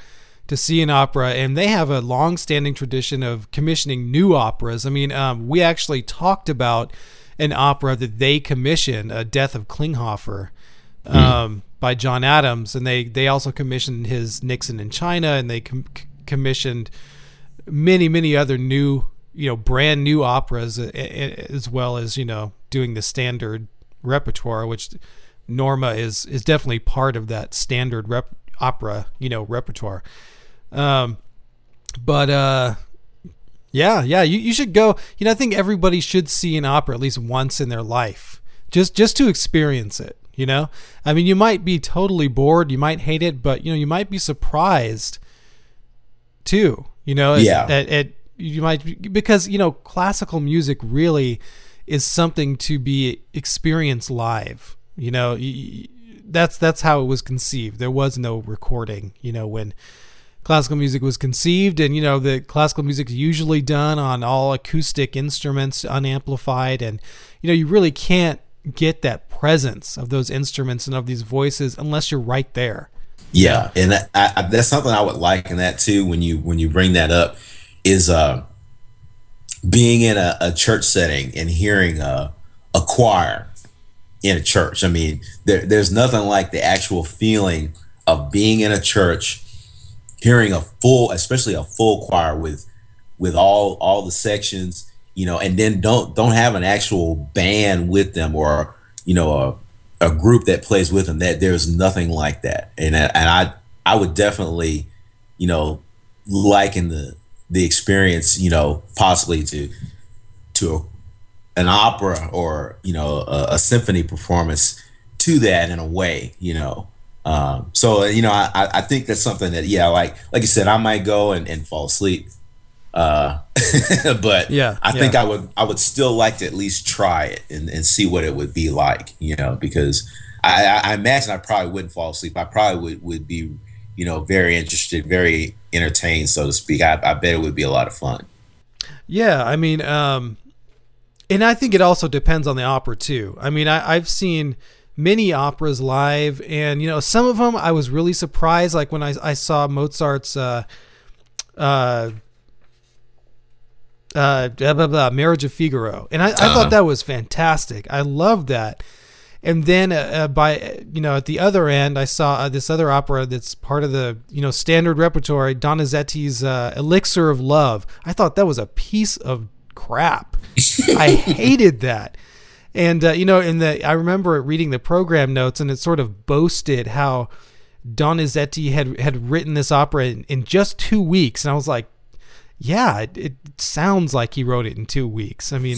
to see an opera, and they have a long-standing tradition of commissioning new operas. I mean, um, we actually talked about an opera that they commissioned, "A Death of Klinghoffer," um, by John Adams, and they they also commissioned his Nixon in China, and they com- commissioned many many other new you know brand new operas a- a- as well as you know doing the standard repertoire which norma is is definitely part of that standard rep opera you know repertoire um but uh yeah yeah you, you should go you know i think everybody should see an opera at least once in their life just just to experience it you know i mean you might be totally bored you might hate it but you know you might be surprised too. You know, Yeah. at, at you might because you know classical music really is something to be experienced live. You know, that's that's how it was conceived. There was no recording. You know, when classical music was conceived, and you know the classical music is usually done on all acoustic instruments, unamplified, and you know you really can't get that presence of those instruments and of these voices unless you're right there. Yeah, and I, that's something I would like in that too. When you when you bring that up, is uh, being in a, a church setting and hearing a, a choir, in a church. I mean, there, there's nothing like the actual feeling of being in a church, hearing a full, especially a full choir with with all all the sections, you know, and then don't don't have an actual band with them or you know a a group that plays with them. That there's nothing like that, and and I I would definitely, you know, liken the the experience, you know, possibly to to an opera or you know a, a, symphony performance to that in a way you know? Um, so you know I, I think that's something that yeah like like you said i might go and, and fall asleep uh, *laughs* but yeah i think i would i would still like to at least try it and, and see what it would be like you know because I, I imagine i probably wouldn't fall asleep. I probably would would be you know very interested very entertained so to speak i, I bet it would be a lot of fun yeah i mean um and I think it also depends on the opera too. I mean, I, I've seen many operas live, and you know, some of them I was really surprised. Like when I, I saw Mozart's uh, uh, uh, blah, blah, blah, Marriage of Figaro, and I, I uh-huh. thought that was fantastic. I loved that. And then uh, uh, by you know at the other end, I saw uh, this other opera that's part of the you know standard repertory, Donizetti's uh, Elixir of Love. I thought that was a piece of crap. I *laughs* hated that. And uh, you know, in the I remember reading the program notes, and it sort of boasted how Donizetti had had written this opera in, in just two weeks, and I was like, yeah, it, it, sounds like he wrote it in two weeks. I mean,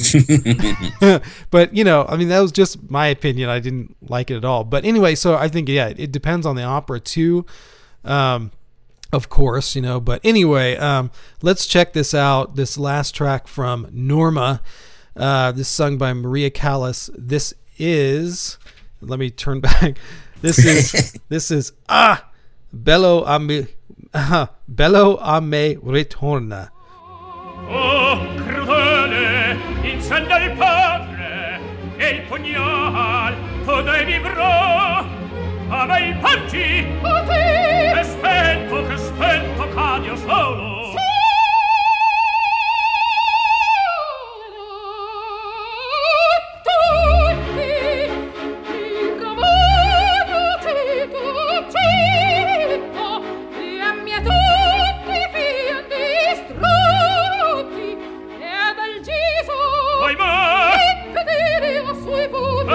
*laughs* *laughs* but you know, I mean, that was just my opinion. I didn't like it at all. But anyway, so I think yeah, it depends on the opera too. Um, of course, you know. But anyway, um, let's check this out. This last track from Norma. Uh, this sung by Maria Callas. This is. Let me turn *laughs* back. This is. this is ah, bello a me, *laughs* ah, bello a me ritorna. Oh, crudele, incenda il padre e il pugnal, tu devi bro. a me paggi a te e spento che spento cadio solo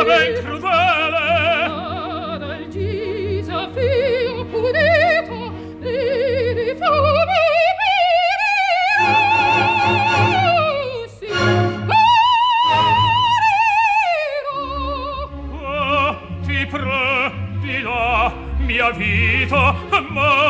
ben crudele. Del Gisa fio pudito e di fame Ti pro la mia vita, ma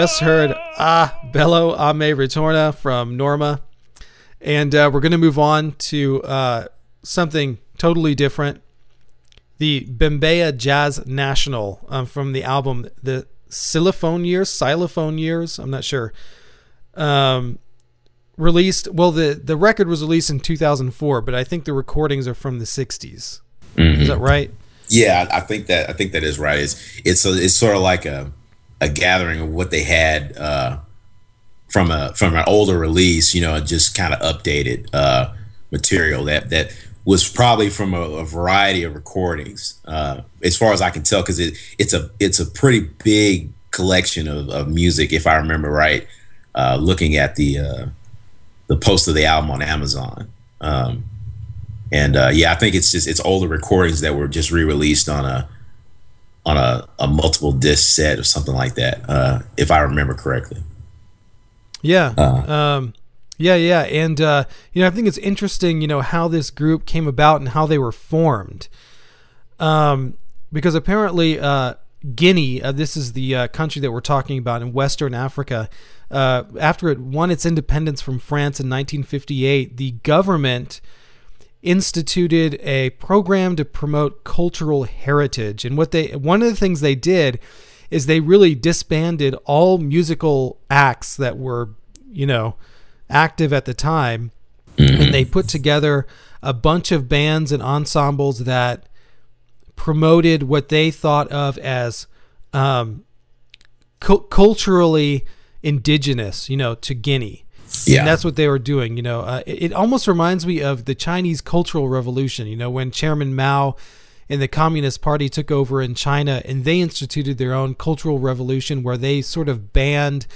just heard Ah Bello Ame me ritorna from Norma. And uh, we're going to move on to uh, something totally different. The Bembeya Jazz National um, from the album The Xylophone Years, Xylophone Years, I'm not sure. Um, released, well, the, the record was released in 2004, but I think the recordings are from the 60s. Mm-hmm. Is that right? Yeah, I think that I think that is right. It's it's a, it's sort of like a a gathering of what they had uh, from a from an older release, you know, just kind of updated. Uh, material that that was probably from a, a variety of recordings, uh, as far as I can tell, because it it's a it's a pretty big collection of, of music, if I remember right. Uh, looking at the uh, the post of the album on Amazon, um, and uh, yeah, I think it's just it's older recordings that were just re released on a on a, a multiple disc set or something like that, uh, if I remember correctly. Yeah. Um, yeah, yeah, and uh, you know, I think it's interesting, you know, how this group came about and how they were formed, um, because apparently uh, Guinea, uh, this is the uh, country that we're talking about in Western Africa, uh, after it won its independence from France in 1958, the government instituted a program to promote cultural heritage, and what they one of the things they did is they really disbanded all musical acts that were, you know active at the time, mm-hmm. and they put together a bunch of bands and ensembles that promoted what they thought of as um, cu- culturally indigenous, you know, to Guinea. Yeah. And that's what they were doing. You know, uh, it, it, almost reminds me of the Chinese Cultural Revolution. You know, when Chairman Mao and the Communist Party took over in China, and they instituted their own cultural revolution where they sort of banned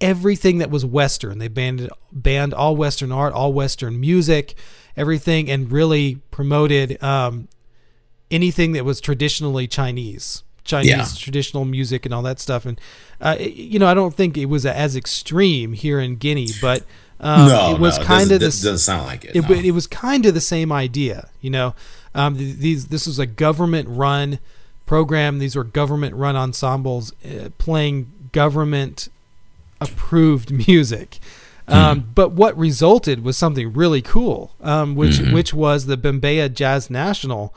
everything that was Western. They banned banned all Western art, all Western music, everything, and really promoted um, anything that was traditionally Chinese. Chinese yeah. traditional music and all that stuff, and uh, you know, I don't think it was as extreme here in Guinea, but um, no, it was no, kind of this doesn't sound like it. It, no. it was kind of the same idea, you know. Um, these this was a government run program. These were government run ensembles uh, playing government approved *laughs* music. Um, mm. But what resulted was something really cool, um, which mm-hmm. which was the Bembeya Jazz National.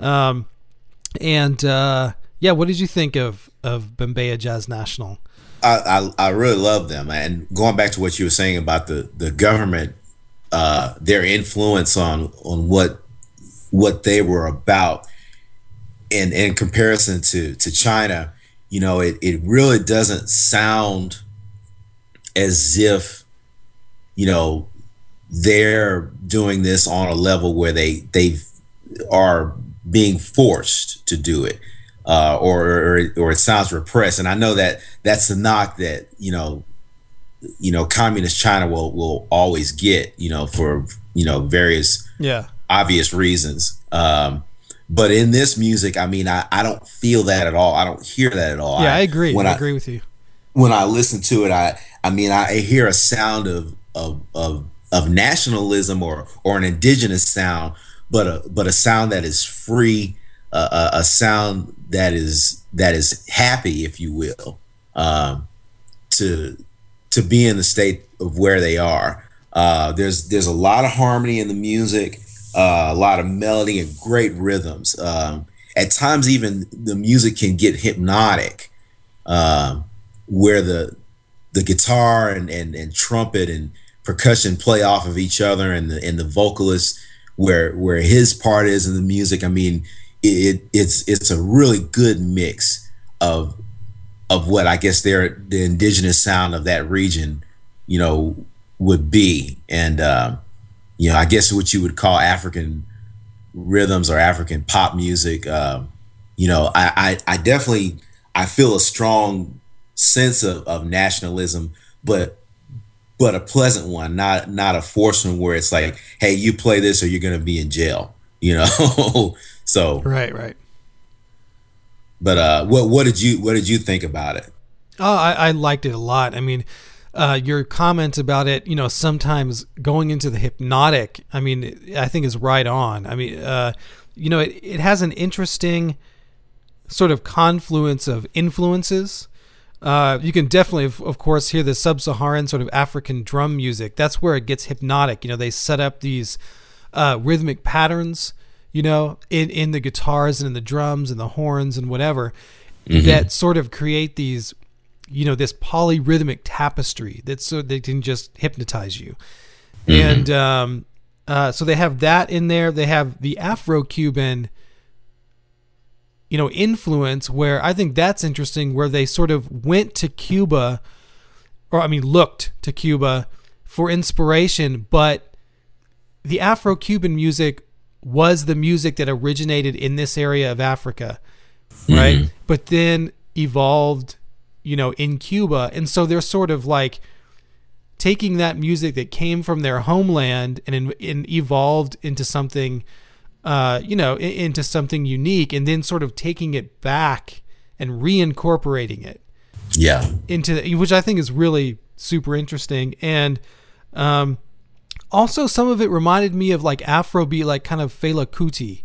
Um, and uh, yeah, what did you think of of Bembeya Jazz National? I, I, I really love them, and going back to what you were saying about the the government, uh, their influence on on what what they were about, in in comparison to to China, you know, it it really doesn't sound as if you know they're doing this on a level where they they are being forced to do it uh, or, or or it sounds repressed. And i know that that's the knock that you know you know communist china will will always get you know for you know various yeah. obvious reasons. Um but in this music i mean i i don't feel that at all. I don't hear that at all. Yeah i, I agree. i agree with you. when I listen to it, I I mean I hear a sound of of of, of nationalism or or an indigenous sound, but a but a sound that is free, a, a sound that is that is happy, if you will, um, to to be in the state of where they are. Uh, there's there's a lot of harmony in the music, uh, a lot of melody and great rhythms. Um, at times, even the music can get hypnotic. Um, where the the guitar and, and, and trumpet and percussion play off of each other and the and the vocalist where where his part is in the music. I mean, it, it's it's a really good mix of of what I guess their the indigenous sound of that region, you know, would be. And uh, you know, I guess what you would call African rhythms or African pop music. Uh, you know, I, I I definitely I feel a strong sense of, of nationalism, but but a pleasant one, not not a forced one where it's like, hey, you play this or you're gonna be in jail, you know. *laughs* so right, right. But uh, what what did you what did you think about it? Oh, I, I liked it a lot. I mean, uh, your comment about it, you know, sometimes going into the hypnotic. I mean, I think is right on. I mean, uh, you know, it it has an interesting sort of confluence of influences uh, you can definitely, of, of course, hear the sub-Saharan sort of African drum music. That's where it gets hypnotic. You know, they set up these uh, rhythmic patterns, you know, in in the guitars and in the drums and the horns and whatever, mm-hmm. that sort of create these, you know, this polyrhythmic tapestry that so they can just hypnotize you. Mm-hmm. And um, uh, so they have that in there. They have the Afro-Cuban you know influence where I think that's interesting where they sort of went to Cuba or I mean looked to Cuba for inspiration but the Afro-Cuban music was the music that originated in this area of Africa, right? But then evolved, you know, in Cuba, and so they're sort of like taking that music that came from their homeland and, in, and evolved into something, uh, you know, i- into something unique, and then sort of taking it back and reincorporating it Yeah. into which I think is really super interesting. And um, also, some of it reminded me of like Afrobeat, like kind of Fela Kuti.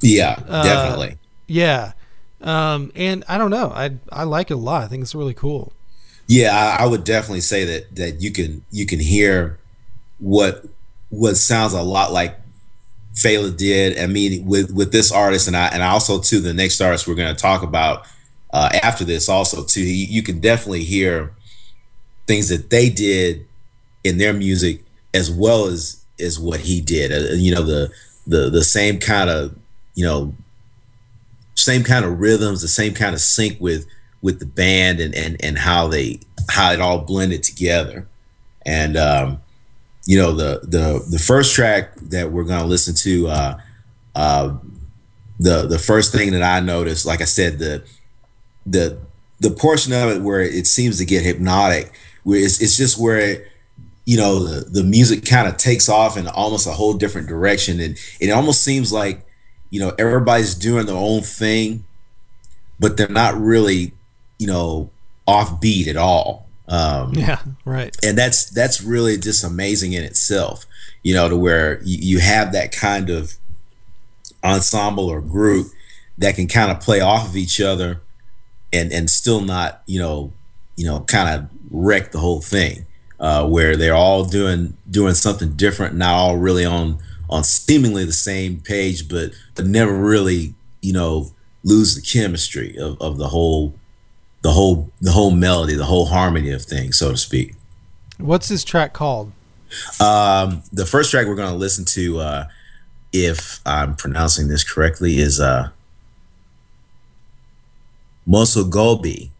Yeah. Uh, definitely. Yeah. Um, and I don't know. I I like it a lot. I think it's really cool. Yeah, I, I would definitely say that that you can you can hear what what sounds a lot like Fela did. I mean, with with this artist, and I and also too the next artist we're going to talk about uh, after this also too. You, you can definitely hear things that they did in their music as well as as what he did. Uh, you know the the the same kind of you know same kind of rhythms, the same kind of sync with with the band and and and how they how it all blended together. And um, you know the the the first track that we're gonna listen to, uh, uh, the the first thing that I noticed, like I said, the the the portion of it where it seems to get hypnotic, where it's it's just where it, you know the the music kind of takes off in almost a whole different direction, and it almost seems like you know everybody's doing their own thing, but they're not really you know offbeat at all. Um, Yeah. Right. and that's that's really just amazing in itself you know to where you, you have that kind of ensemble or group that can kind of play off of each other and and still not you know you know kind of wreck the whole thing uh, where they're all doing doing something different not all really on on seemingly the same page but but never really you know lose the chemistry of, of the whole the whole the whole melody the whole harmony of things so to speak What's this track called? um, the first track we're going to listen to, uh, if I'm pronouncing this correctly, is uh, Mosogobi.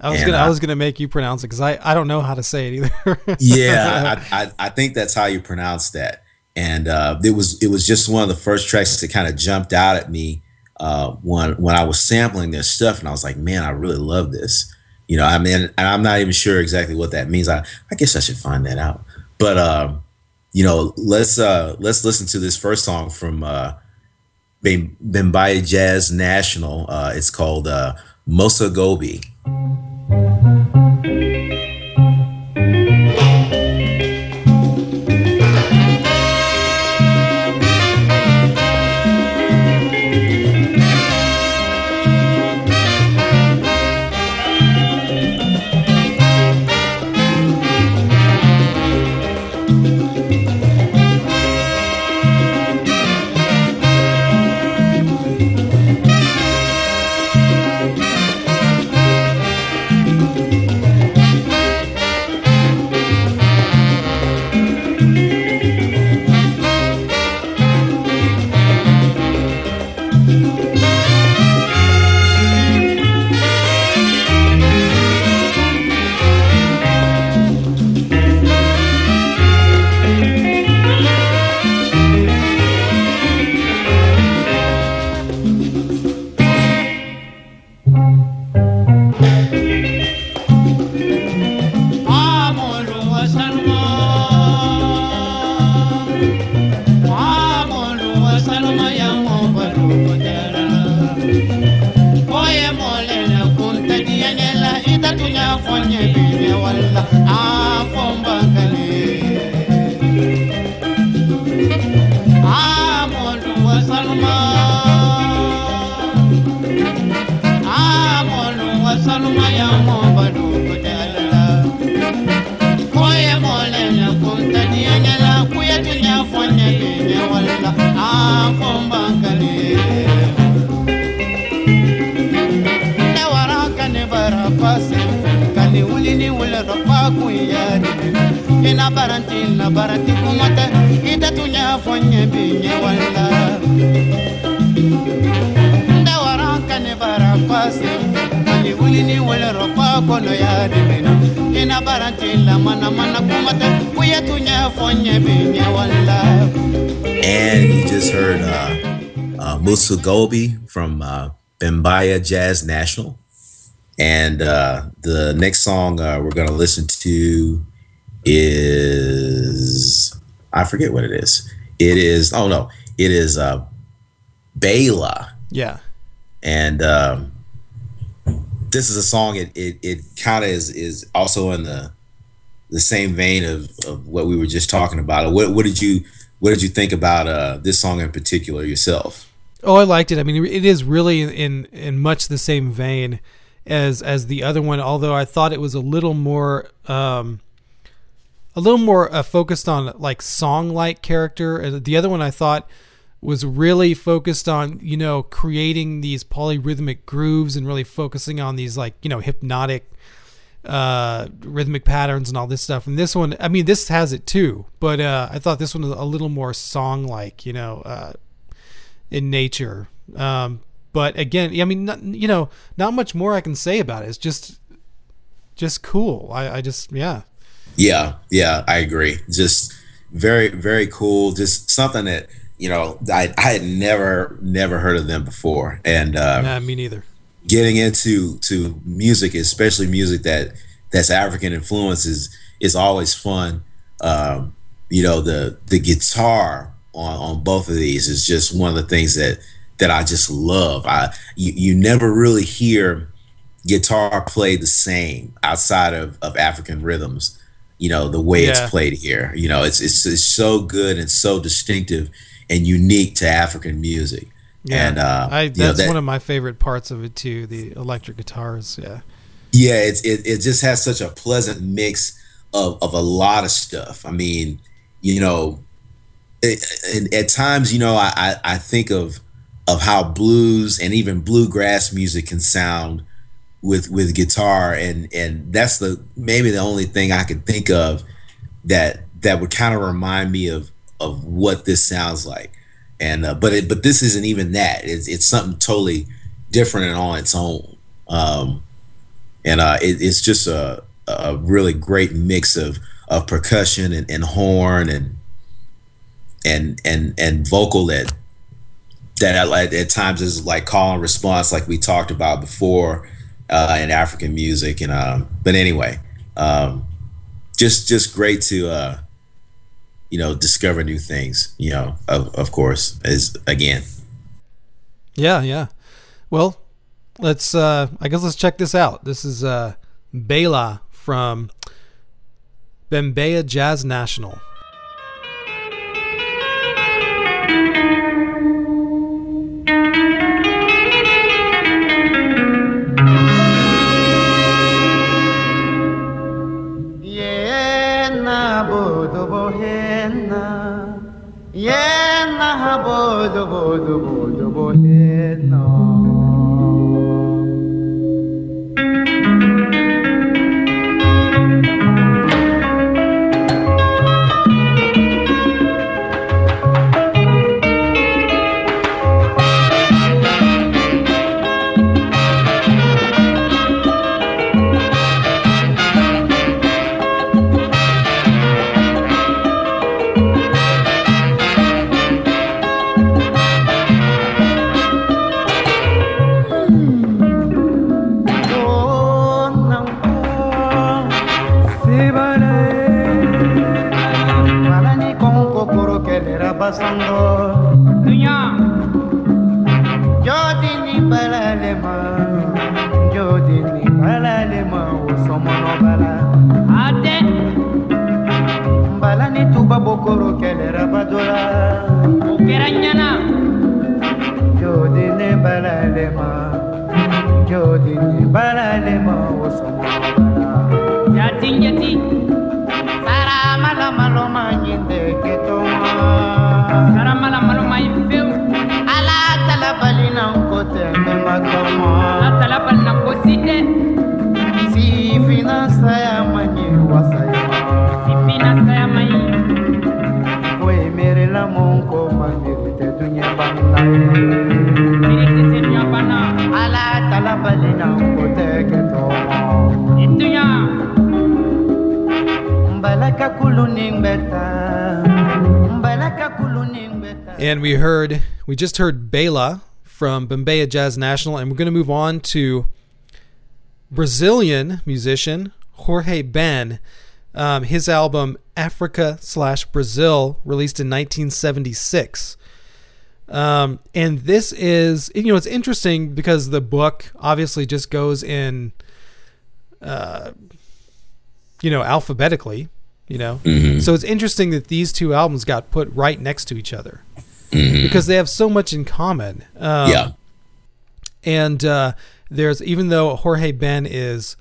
I was And, gonna I uh, was gonna make you pronounce it because I, I don't know how to say it either. *laughs* Yeah, I, I, I think that's how you pronounce that. And uh, it was it was just one of the first tracks that kind of jumped out at me uh, when when I was sampling their stuff, and I was like, man, I really love this. You know, I mean, and I'm not even sure exactly what that means. I, I guess I should find that out. But um, you know, let's uh, let's listen to this first song from uh, Bem- Jazz National. Uh, it's called uh, Mosa Gobi. Ina la ita tunya fonye binye wala. Bara wuli ni wala ropa kono ya ina barantila mana mana kumata kuye tunya fonye binye walla And you just heard uh, uh, Gobi from uh, Jazz National. And uh, the next song uh, we're going to listen to is, I forget what it is. It is, oh no, it is uh, Bela. Yeah. And um, this is a song, it, it, it kind of is, is also in the the same vein of, of what we were just talking about. What, what did you what did you think about uh, this song in particular yourself? Oh, I liked it. I mean, it is really in in much the same vein as as the other one. Although I thought it was a little more um, a little more uh, focused on like song like character. The other one I thought was really focused on you know creating these polyrhythmic grooves and really focusing on these like you know hypnotic uh rhythmic patterns and all this stuff. And this one i mean this has it too but uh i thought this one was a little more song like you know uh in nature. Um but again i mean not, you know not much more i can say about it. It's just just cool. I i just yeah Yeah, yeah, I agree. Just very, very cool. Just something that you know I, I had never never heard of them before, and uh, nah, me neither getting into to music, especially music that that's African influences, is always fun. Um, you know the the guitar on on both of these is just one of the things that that I just love. I you, you never really hear guitar played the same outside of of African rhythms. You know the way Yeah. it's played here. You know it's it's it's so good and so distinctive and unique to African music. yeah And uh, i you know, that's that- one of my favorite parts of it too the electric guitars yeah yeah it's it, it just has such a pleasant mix of of a lot of stuff i mean you know it, and at times you know I, I i think of of how blues and even bluegrass music can sound with with guitar and and that's the maybe the only thing i can think of that that would kind of remind me of of what this sounds like. And uh, but it but this isn't even that. It's it's something totally different and on its own. Um and uh, it, it's just a, a really great mix of of percussion and, and horn and and and and vocal that that at, at times is like call and response like we talked about before uh, African music and um but anyway um just just great to uh you know discover new things you know of, of course is again Yeah, yeah. Well, let's uh I guess let's check this out. This is uh Bela from Bembeya Jazz National. Yena bodo bodo bodo bohena Malani And we heard, we just heard Bela from Bembeya Jazz National, and we're going to move on to Brazilian musician Jorge Ben. Um, his album Africa slash Brazil, released in 1976. Um, and this is, you know, it's interesting because the book obviously just goes in, uh, you know, alphabetically, you know. Mhm. So it's interesting that these two albums got put right next to each other Mhm. because they have so much in common. Um, yeah. and uh, there's even though Jorge Ben is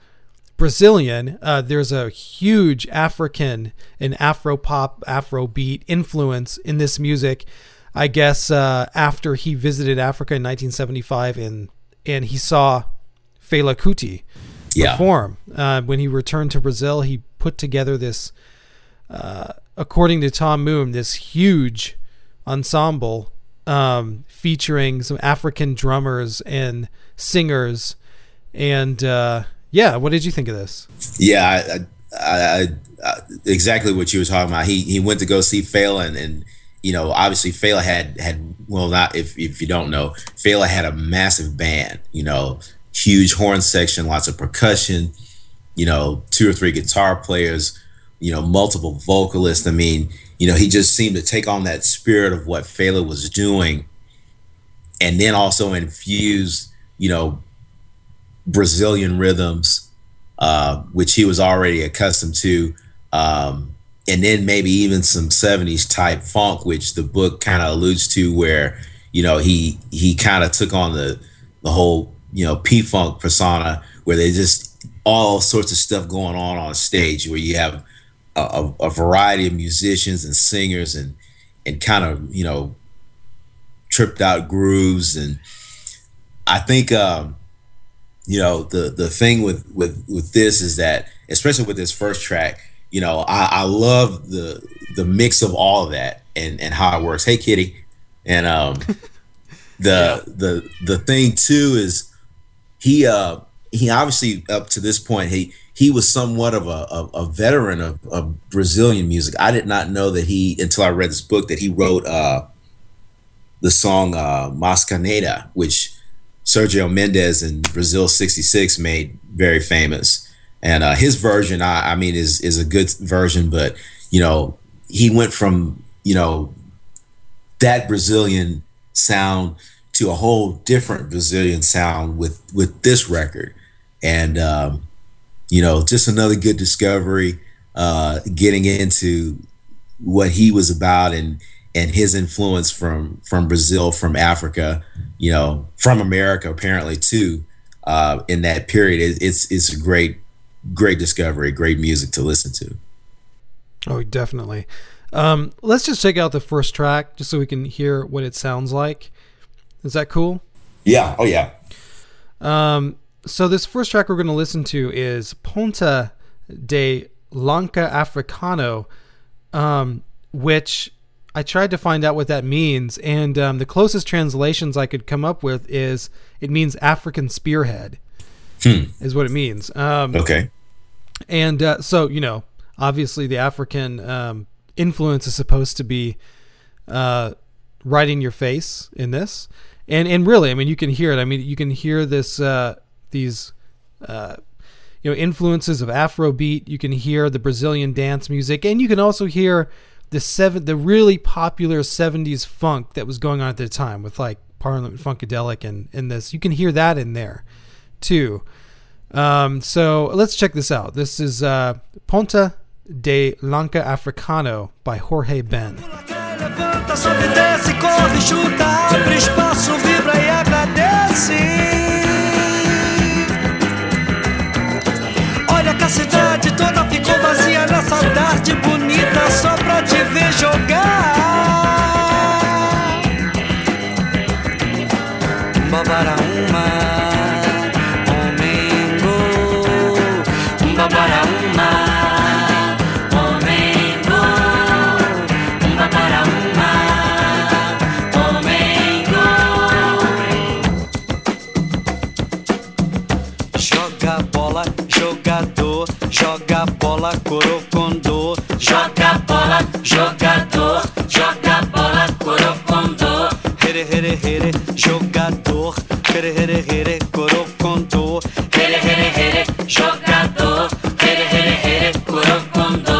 Brazilian, uh, there's a huge African and Afro pop, Afro beat influence in this music. I guess uh, after he visited Africa in 1975 and and he saw Fela Kuti Yeah. perform. Uh, when he returned to Brazil, he put together this, uh, according to Tom Moon, this huge ensemble um, featuring some African drummers and singers. And uh, yeah, what did you think of this? Yeah, I, I, I, exactly what you were talking about. He he went to go see and, and you know, obviously Fela had had well, not if if you don't know, Fela had a massive band. You know, huge horn section, lots of percussion. You know, two or three guitar players. You know, multiple vocalists. I mean, you know, he just seemed to take on that spirit of what Fela was doing, and then also infuse, you know, Brazilian rhythms uh, which he was already accustomed to, um, and then maybe even some '70s type funk, which the book kind of alludes to, where you know he he kind of took on the the whole you know P funk persona, where they just all sorts of stuff going on on stage, where you have a, a, a variety of musicians and singers and and kind of you know tripped out grooves, and I think. Um, you know the the thing with with with this is that especially with this first track you know i i love the the mix of all of that and and how it works. Hey kitty. And um *laughs* the the the thing too is he uh he obviously up to this point he he was somewhat of a, a, a veteran of, of brazilian music i did not know that he until i read this book that he wrote uh the song uh Mas Que Nada which Sergio Mendes in Brazil '66 made very famous, and uh, his version, I, I mean, is is a good version. But you know, he went from you know that Brazilian sound to a whole different Brazilian sound with with this record, and um, you know, just another good discovery. Uh, getting into what he was about and and his influence from from Brazil, from Africa, you know, from America apparently too. Uh, in that period, it, it's it's a great great discovery, great music to listen to. Oh, definitely. Um, let's just check out the first track just so we can hear what it sounds like. Is that cool? Yeah. Oh yeah. Um, so this first track we're going to listen to is Ponta de Lanca Africano, um, which I tried to find out what that means, and um, the closest translations I could come up with is it means African spearhead, Hmm. is what it means. Um, Okay. and uh, so, you know, obviously the African um, influence is supposed to be uh, right in your face in this, and and really, I mean, you can hear it. I mean, you can hear this uh, these uh, you know influences of Afrobeat. You can hear the Brazilian dance music, and you can also hear the seven the really popular '70s funk that was going on at the time with like Parliament Funkadelic and and this. You can hear that in there too. Um, so let's check this out. This is uh, Ponta de Lanca Africano by Jorge Ben. A cidade toda ficou vazia nessa tarde bonita só pra te ver jogar. Babaraúma, bola, corocondô. joga bola, jogador, joga bola, corocondô. Here, here, here, jogador, here, here, here, corocondô. Here, here, here, jogador, here, here, here, corocondô.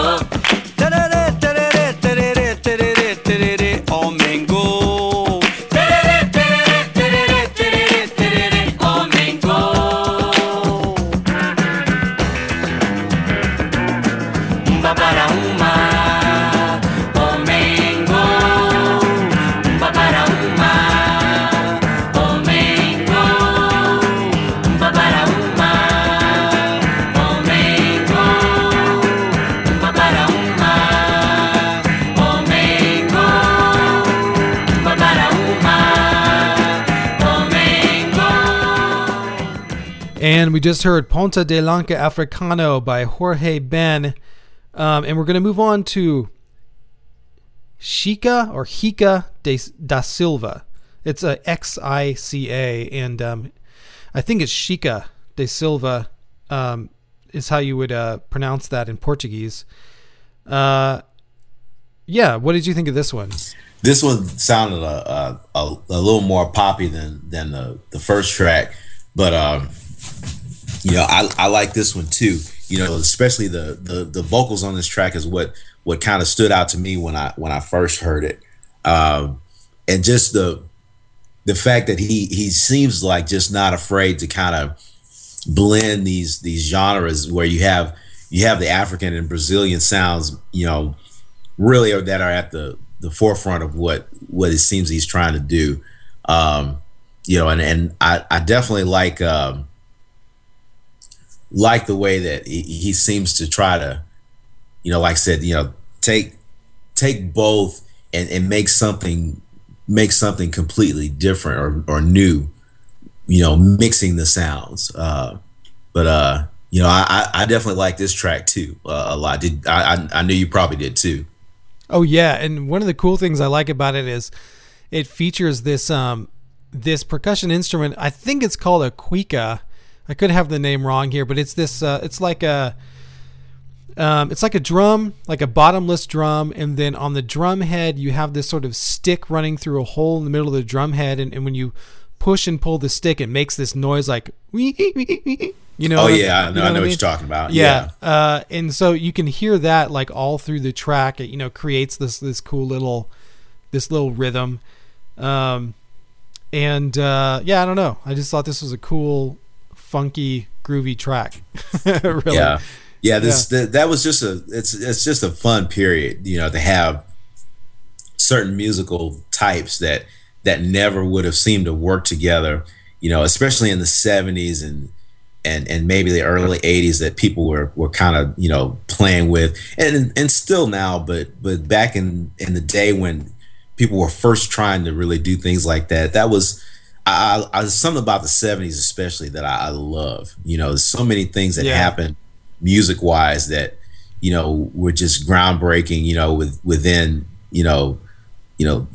And we just heard Ponta de Lanca Africano by Jorge Ben. Um, and we're going to move on to Chica or Hica de, da Silva. It's a X I C A, and um, I think it's Chica de Silva um, is how you would uh, pronounce that in Portuguese. Uh, yeah, what did you think of this one? This one sounded a a, a, a little more poppy than than the the first track, but um, you know I I like this one too. You know, especially the the the vocals on this track is what what kind of stood out to me when I when I first heard it, um, and just the the fact that he he seems like just not afraid to kind of blend these these genres where you have you have the African and Brazilian sounds, you know, really are that are at the the forefront of what what it seems he's trying to do. Um, you know, and and I I definitely like um, like the way that he, he seems to try to, you know, like I said, you know, take take both and and make something make something completely different or or new. You know, mixing the sounds. Uh, but uh, you know, I I definitely like this track too uh, a lot. Did I, I I knew you probably did too. Oh yeah, and one of the cool things I like about it is it features this um this percussion instrument. I think it's called a cuica. I could have the name wrong here, but it's this. Uh, it's like a. Um, it's like a drum, like a bottomless drum, and then on the drum head you have this sort of stick running through a hole in the middle of the drum head, and, and when you push and pull the stick, it makes this noise like you know. Oh yeah, I know, I what know what mean? you're talking about. Yeah. Uh, and so you can hear that like all through the track. It you know creates this this cool little this little rhythm. Um, and uh, yeah, I don't know. I just thought this was a cool, funky, groovy track. *laughs* really. yeah yeah this That, that was just a it's it's just a fun period you know to have certain musical types that that never would have seemed to work together you know especially in the 70s and and and maybe the early 80s that people were were kind of you know playing with and and still now but but back in in the day when people were first trying to really do things like that that was I, I something about the 70s especially that I, I love you know there's so many things that Yeah. happen music wise that you know were just groundbreaking you know with within you know you know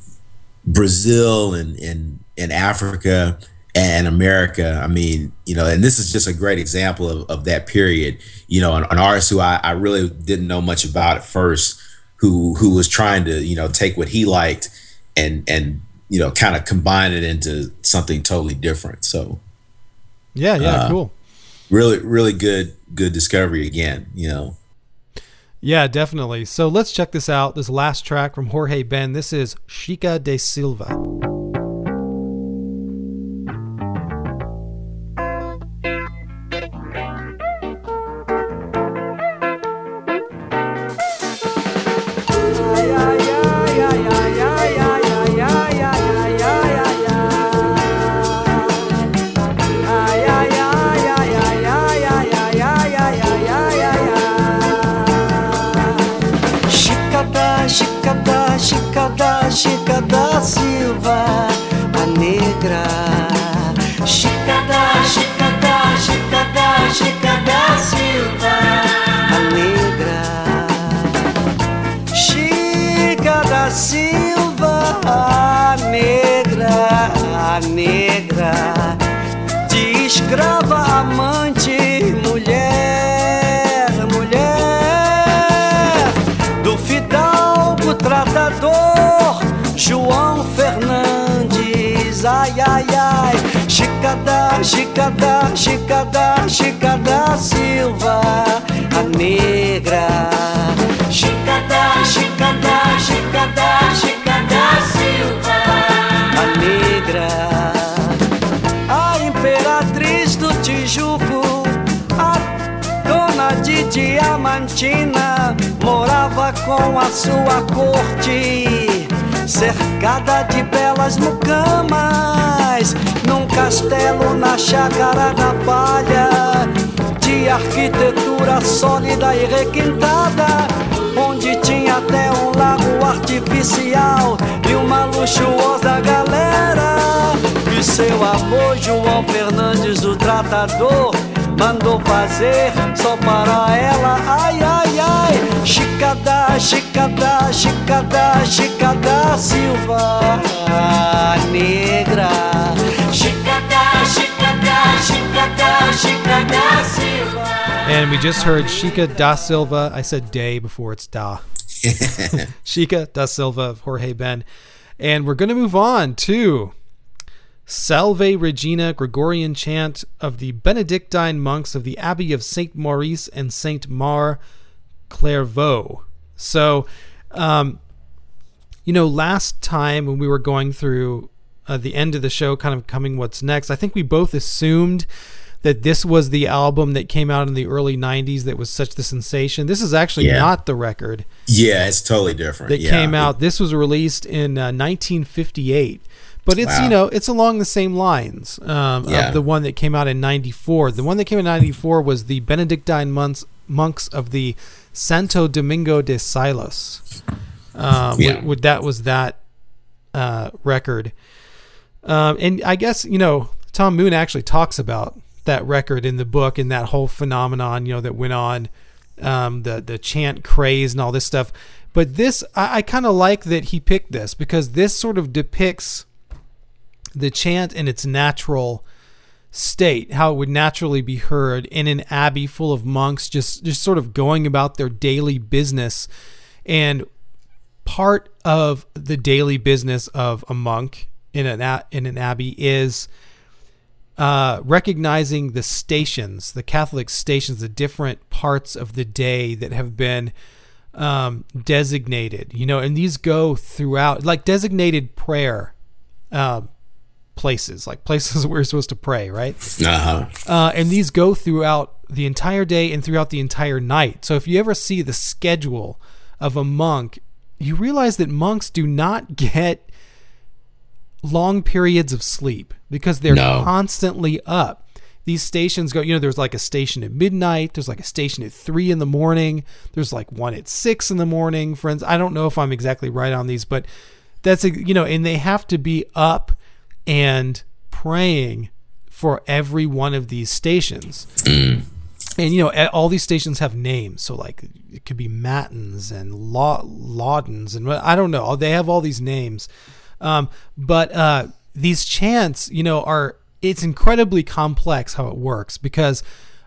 Brazil and and and Africa and America. I mean, you know, and this is just a great example of, of that period. You know, an, an artist who I, I really didn't know much about at first, who who was trying to you know take what he liked and and you know kind of combine it into something totally different. So Yeah. Yeah. Uh, cool. really really good good discovery again. You know. Yeah, definitely. So let's check this out. This last track from Jorge Ben. This is Chica de Silva. A negra, de escrava amante, mulher, mulher do fidalgo tratador João Fernandes. Ai, ai, ai, chicada, chicada, chicada, chicada Silva, a negra. Chicada, chicada, chicada, chicada Silva negra. A imperatriz do Tijuco, a dona de Diamantina, morava com a sua corte cercada de belas mucamas, num castelo na chácara da palha, de arquitetura sólida e requintada, onde tinha até um lago artificial e uma luxuosa galera. E seu amor, João Fernandes, o tratador, mandou fazer só para ela. Ai, ai, ai, Chicada, Chicada, Chicada, Chicada Silva Negra. Chicada, Chicada, Chicada, Chicada Silva. And we just heard Chica da Silva. I said day before it's da. *laughs* Chica da Silva Jorge Ben. And we're going to move on to Salve Regina Gregorian chant of the Benedictine monks of the Abbey of Saint Maurice and Saint Maur Clervaux. So, um, you know, last time when we were going through uh, the end of the show, kind of coming what's next, I think we both assumed that this was the album that came out in the early 90s that was such the sensation. This is actually Yeah. not the record Yeah, it's totally different. that yeah. came out. This was released in uh, 1958. But it's Wow. you know it's along the same lines um, Yeah. of the one that came out in '94. The one that came in '94 was the Benedictine monks monks of the Santo Domingo de Silos. Um, Yeah. that was that uh, record, um, and I guess you know Tom Moon actually talks about that record in the book and that whole phenomenon you know that went on, um, the the chant craze and all this stuff. But this, I, I kind of like that he picked this because this sort of depicts the chant in its natural state, how it would naturally be heard in an abbey full of monks, just just sort of going about their daily business, and part of the daily business of a monk in an in an abbey is uh, recognizing the stations, the Catholic stations, the different parts of the day that have been um, designated. You know, and these go throughout, like designated prayer uh, places, like places *laughs* where you're supposed to pray, right? Uh-huh. Uh, and these go throughout the entire day and throughout the entire night. So if you ever see the schedule of a monk, you realize that monks do not *laughs* get long periods of sleep because they're No. constantly up. These stations go, you know, there's like a station at midnight, there's like a station at three in the morning, there's like one at six in the morning. Friends, I don't know if I'm exactly right on these, but that's, a, you know, and they have to be up and praying for every one of these stations. Mm. And you know, all these stations have names. So like, it could be Matins and Laudens, and I don't know. They have all these names. Um, but uh, these chants, you know, are it's incredibly complex how it works because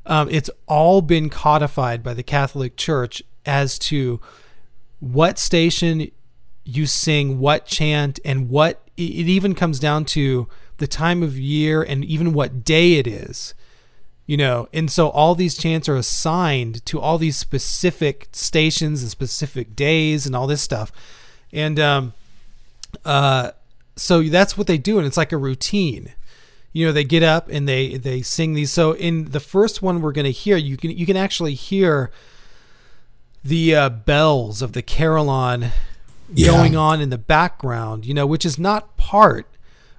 um, it's all been codified by the Catholic Church as to what station you sing what chant and what it even comes down to the time of year and even what day it is you know? And so all these chants are assigned to all these specific stations and specific days and all this stuff. And um uh so that's what they do and it's like a routine. You know they get up and they they sing these. So in the first one we're going to hear you can you can actually hear the uh, bells of the carillon Yeah. going on in the background you know which is not part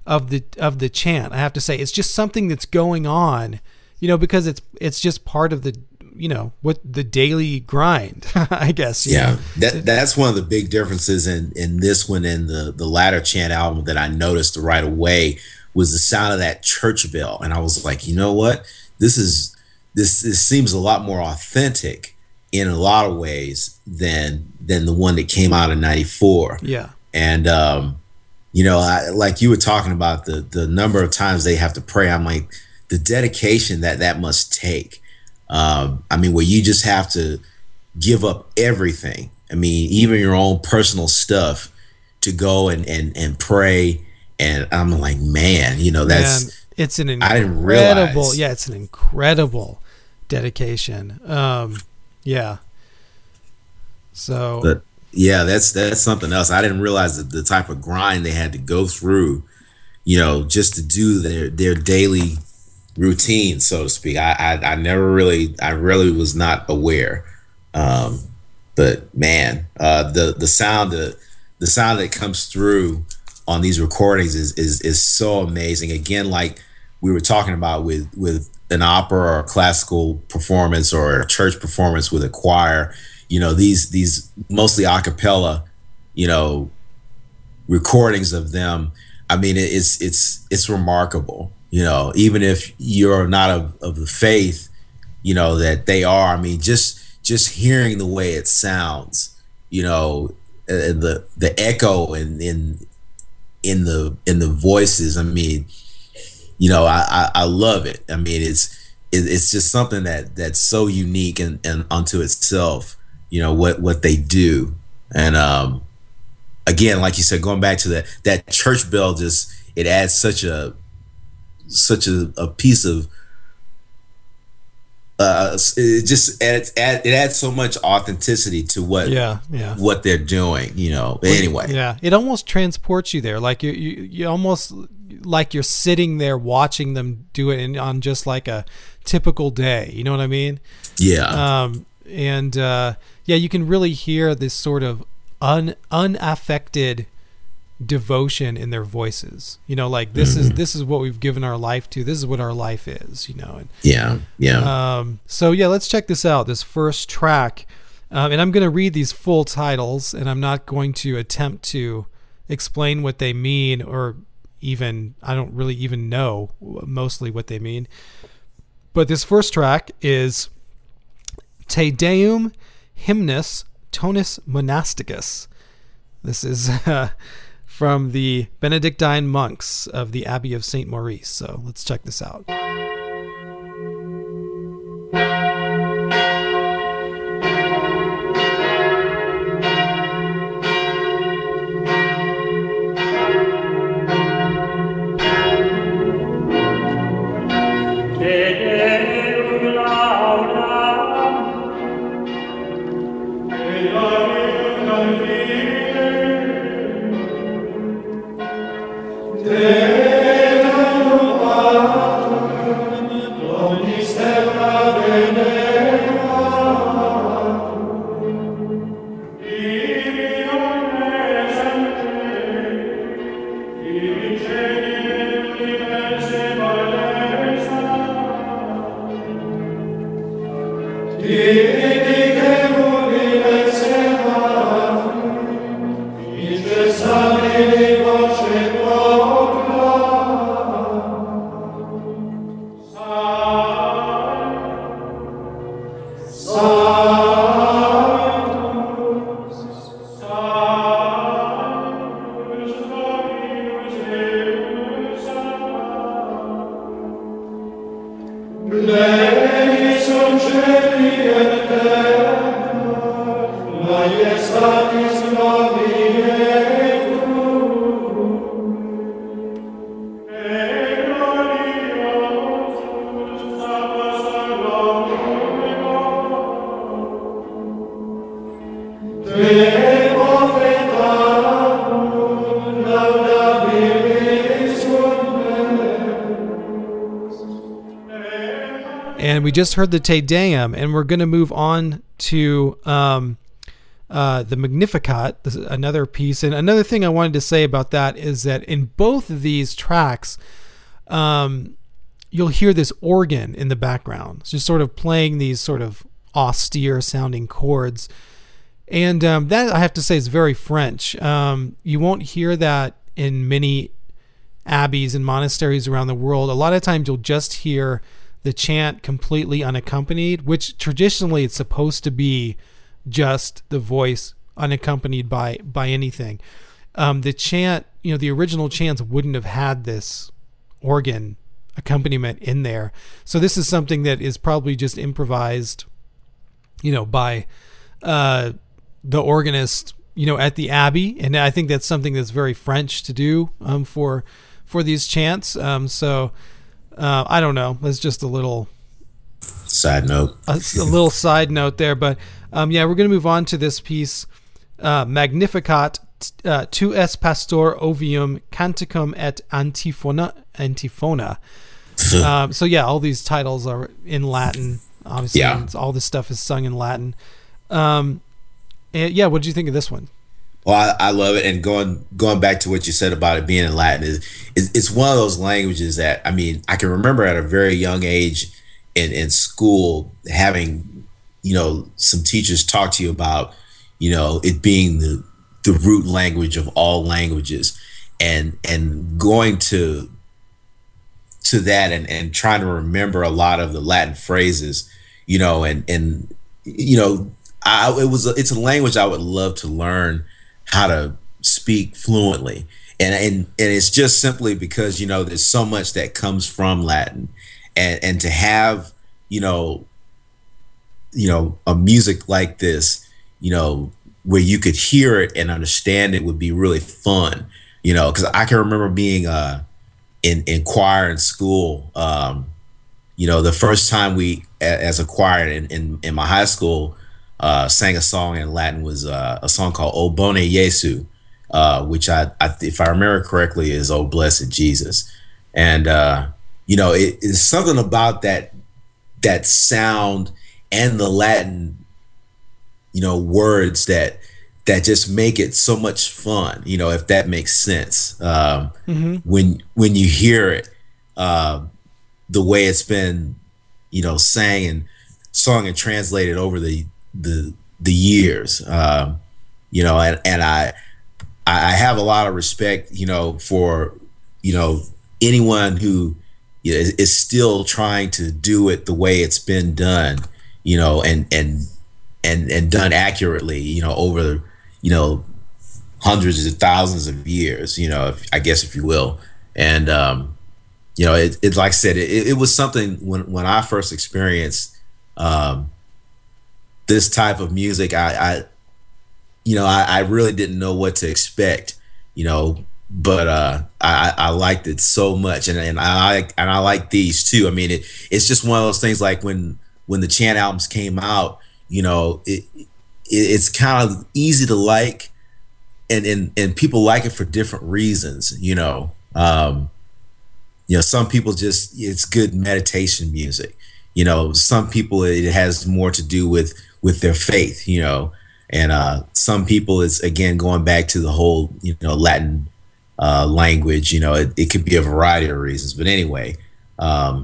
of the of the chant i have to say. It's just something that's going on you know because it's it's just part of the you know what the daily grind *laughs* i guess Yeah, that that's one of the big differences in in this one and the the latter chant album that I noticed right away was the sound of that church bell, and I was like, you know what, this is this this seems a lot more authentic in a lot of ways than than the one that came out in '94. yeah and um, you know, I, like you were talking about the the number of times they have to pray. I'm like the dedication that that must take. Um, I mean, where you just have to give up everything. I mean, even your own personal stuff to go and and and pray. And I'm like, man, you know, that's It's an incredible, yeah, it's an incredible dedication. Um, yeah. So But yeah, that's that's something else. I didn't realize that the type of grind they had to go through, you know, just to do their their daily routine, so to speak. I I, I never really I really was not aware. Um, but man, uh, the the sound the the sound that comes through on these recordings is is is so amazing. Again, like we were talking about with with an opera or classical performance or a church performance with a choir, you know, these these mostly a cappella, you know, recordings of them. I mean, it's it's it's remarkable. You know, even if you're not of, of the faith, you know that they are. I mean, just just hearing the way it sounds, you know, uh, the the echo in in in the in the voices. I mean, you know, I I, I love it. I mean, it's it, it's just something that that's so unique and, and unto itself. You know what what they do, and um, again, like you said, going back to that that church bell, just it adds such a such a, a piece of uh it just adds add, it adds so much authenticity to what yeah, yeah. what they're doing you know anyway Yeah, it almost transports you there. Like you, you, you almost like you're sitting there watching them do it in, on just like a typical day. You know what I mean? yeah Um, and uh, yeah, you can really hear this sort of un unaffected devotion in their voices. You know, like this is this is what we've given our life to. This is what our life is. You know, and yeah yeah um, so yeah, let's check this out. This first track, um, and I'm going to read these full titles, and I'm not going to attempt to explain what they mean, or even I don't really even know mostly what they mean. But this first track is Te Deum Hymnus Tonus Monasticus. This is *laughs* uh, from the Benedictine monks of the Abbey of St. Maurice. So let's check this out. Just heard the Te Deum, and we're going to move on to um, uh, the Magnificat, another piece. And another thing I wanted to say about that is that in both of these tracks, um, you'll hear this organ in the background, it's just sort of playing these sort of austere sounding chords. And um, that I have to say is very French. Um, you won't hear that in many abbeys and monasteries around the world. A lot of times you'll just hear the chant completely unaccompanied, which traditionally it's supposed to be just the voice unaccompanied by by anything. Um, the chant, you know, the original chants wouldn't have had this organ accompaniment in there. So this is something that is probably just improvised, you know, by uh, the organist, you know, at the abbey, and I think that's something that's very French to do um, for for these chants. Um, so Uh, I don't know. It's just a little Side note. a, a *laughs* little side note there, but um, yeah, we're going to move on to this piece, uh, Magnificat uh, tu es pastor ovium canticum et antiphona antiphona. *laughs* um, so yeah, all these titles are in Latin. Obviously, Yeah. all this stuff is sung in Latin. Um, and yeah, what did you think of this one? Well, I, I love it, and going going back to what you said about it being in Latin is, is it's one of those languages that I mean I can remember at a very young age in in school having you know some teachers talk to you about you know it being the the root language of all languages, and and going to to that and and trying to remember a lot of the Latin phrases, you know, and and you know I it was it's a language I would love to learn how to speak fluently. And, and and it's just simply because you know there's so much that comes from Latin, and and to have you know you know a music like this, you know where you could hear it and understand it would be really fun, you know because I can remember being uh in in choir in school, um, you know the first time we as a choir in in, in my high school uh, sang a song in Latin was uh, a song called "O Bone Jesu," uh, which I, I, if I remember correctly, is "Oh Blessed Jesus," and uh, you know, it is something about that that sound and the Latin, you know, words that that just make it so much fun. You know, if that makes sense. Um, When when you hear it, uh, the way it's been, you know, sang and sung and translated over the the the years um you know and and i i have a lot of respect you know for you know anyone who you know, is, is still trying to do it the way it's been done you know and and and and done accurately you know over you know hundreds of thousands of years you know if, i guess if you will. And um you know it, it like i said it, it was something when when i first experienced um this type of music i i you know i, I really didn't know what to expect you know but uh i i liked it so much. And, and i like and i like these too. I mean it it's just one of those things like when when the chant albums came out you know it, it it's kind of easy to like and and and people like it for different reasons you know. Um you know some people just it's good meditation music you know. Some people it has more to do with with their faith you know? And uh some people it's again going back to the whole you know latin uh language you know it, it could be a variety of reasons. But anyway um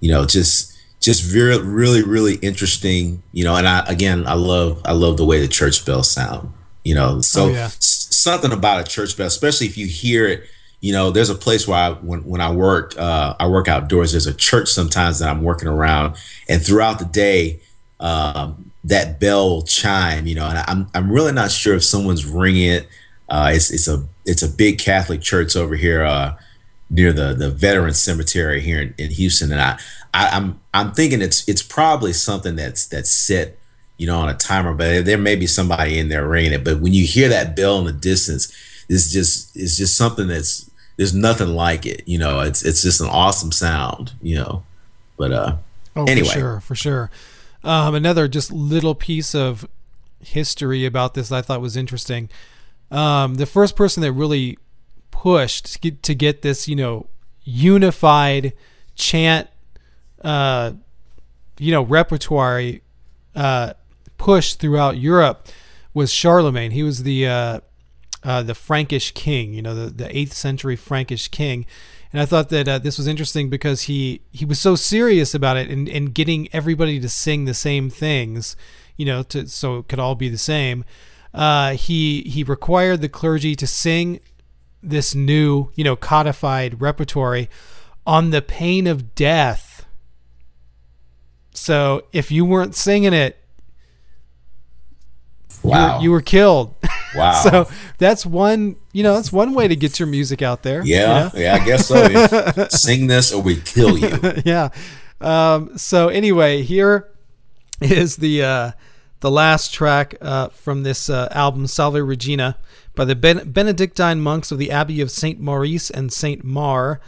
you know just just very really really interesting you know? And i again i love i love the way the church bells sound you know? So Oh, yeah. s- something about a church bell especially if you hear it you know there's a place where i when, when i work uh, i work outdoors there's a church sometimes that i'm working around. And throughout the day um, that bell chime you know and i'm, I'm really not sure if someone's ringing it uh, it's, it's a it's a big catholic church over here uh, near the the veteran cemetery here in, in Houston, and I, I I'm I'm thinking it's it's probably something that's that's set, you know, on a timer, but there may be somebody in there ringing it. But when you hear that bell in the distance, it's just it's just something that's there's nothing like it, you know. It's it's just an awesome sound, you know. But uh, Oh, Anyway. for sure, for sure. Um, another just little piece of history about this I thought was interesting. Um, the first person that really pushed to get, to get this, you know, unified chant, uh, you know, repertoire uh, pushed throughout Europe was Charlemagne. He was the uh, uh, the Frankish king, you know, the, the eighth century Frankish king. And I thought that uh, this was interesting because he, he was so serious about it and, and getting everybody to sing the same things, you know, to so it could all be the same. Uh, he he required the clergy to sing this new, you know, codified repertory on the pain of death. So if you weren't singing it, you were- wow, you were killed. *laughs* wow, So that's one, you know, that's one way to get your music out there. you yeah, know? yeah, I guess so. Sing this or we kill you. *laughs* yeah. Um, so anyway, here is the uh, the last track uh, from this uh, album, Salve Regina, by the ben- Benedictine monks of the Abbey of Saint Maurice and Saint Maur.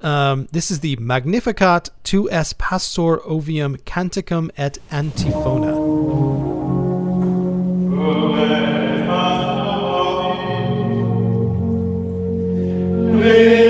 Um, this is the Magnificat tu es pastor ovium canticum et antiphona. Magnificat,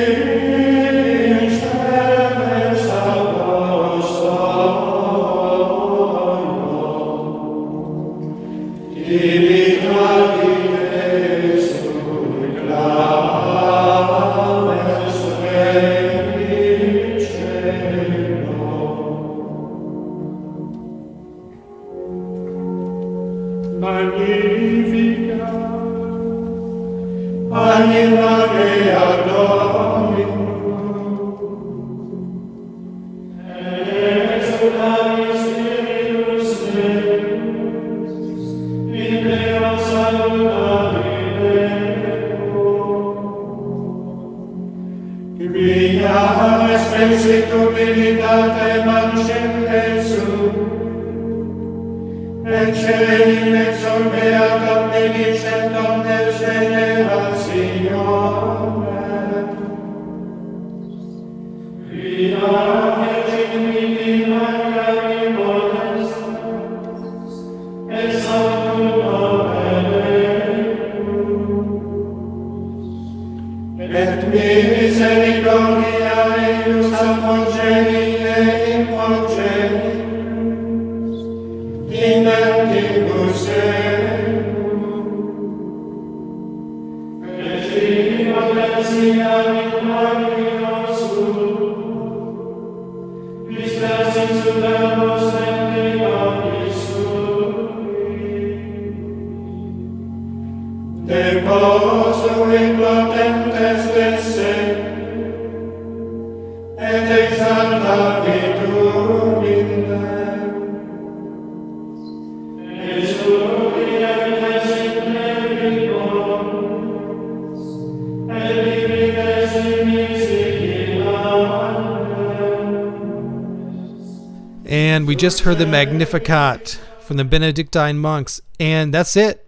just heard the Magnificat from the Benedictine monks, and that's it.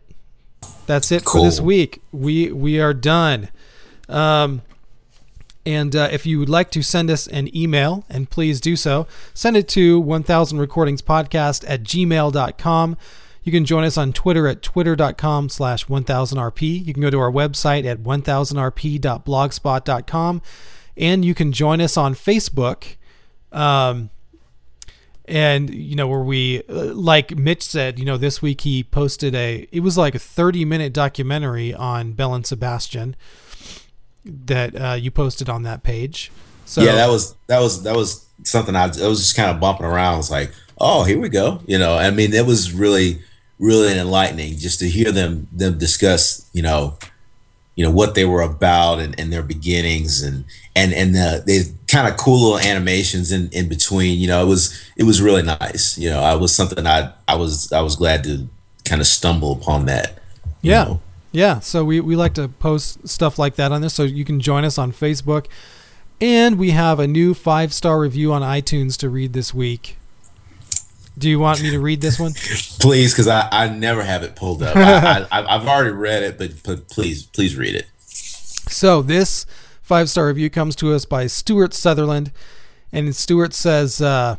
That's it for this week. We we are done. Um, and uh, if you would like to send us an email, and please do so, send it to 1000 recordings podcast at gmail.com. You can join us on Twitter at twitter.com slash 1000rp. You can go to our website at 1000rp.blogspot.com. And you can join us on Facebook. Um, and you know where we uh, like mitch said you know this week he posted a it was like a 30 minute documentary on Belle and Sebastian that uh, you posted on that page so yeah, that was that was that was something I, I was just kind of bumping around. I was like, oh, here we go. You know, I mean, it was really really enlightening just to hear them them discuss. You know, you know what they were about and, and their beginnings and and and the, they kind of cool little animations in in between. You know, it was it was really nice. You know, I was something I I was I was glad to kind of stumble upon that. yeah know. yeah so we, we like to post stuff like that on this so you can join us on facebook and we have a new five star review on itunes to read this week do you want me to read this one Please, because I, I never have it pulled up. I, I, I've already read it, but, but please, please read it. So this five star review comes to us by Stuart Sutherland, and Stuart says, uh,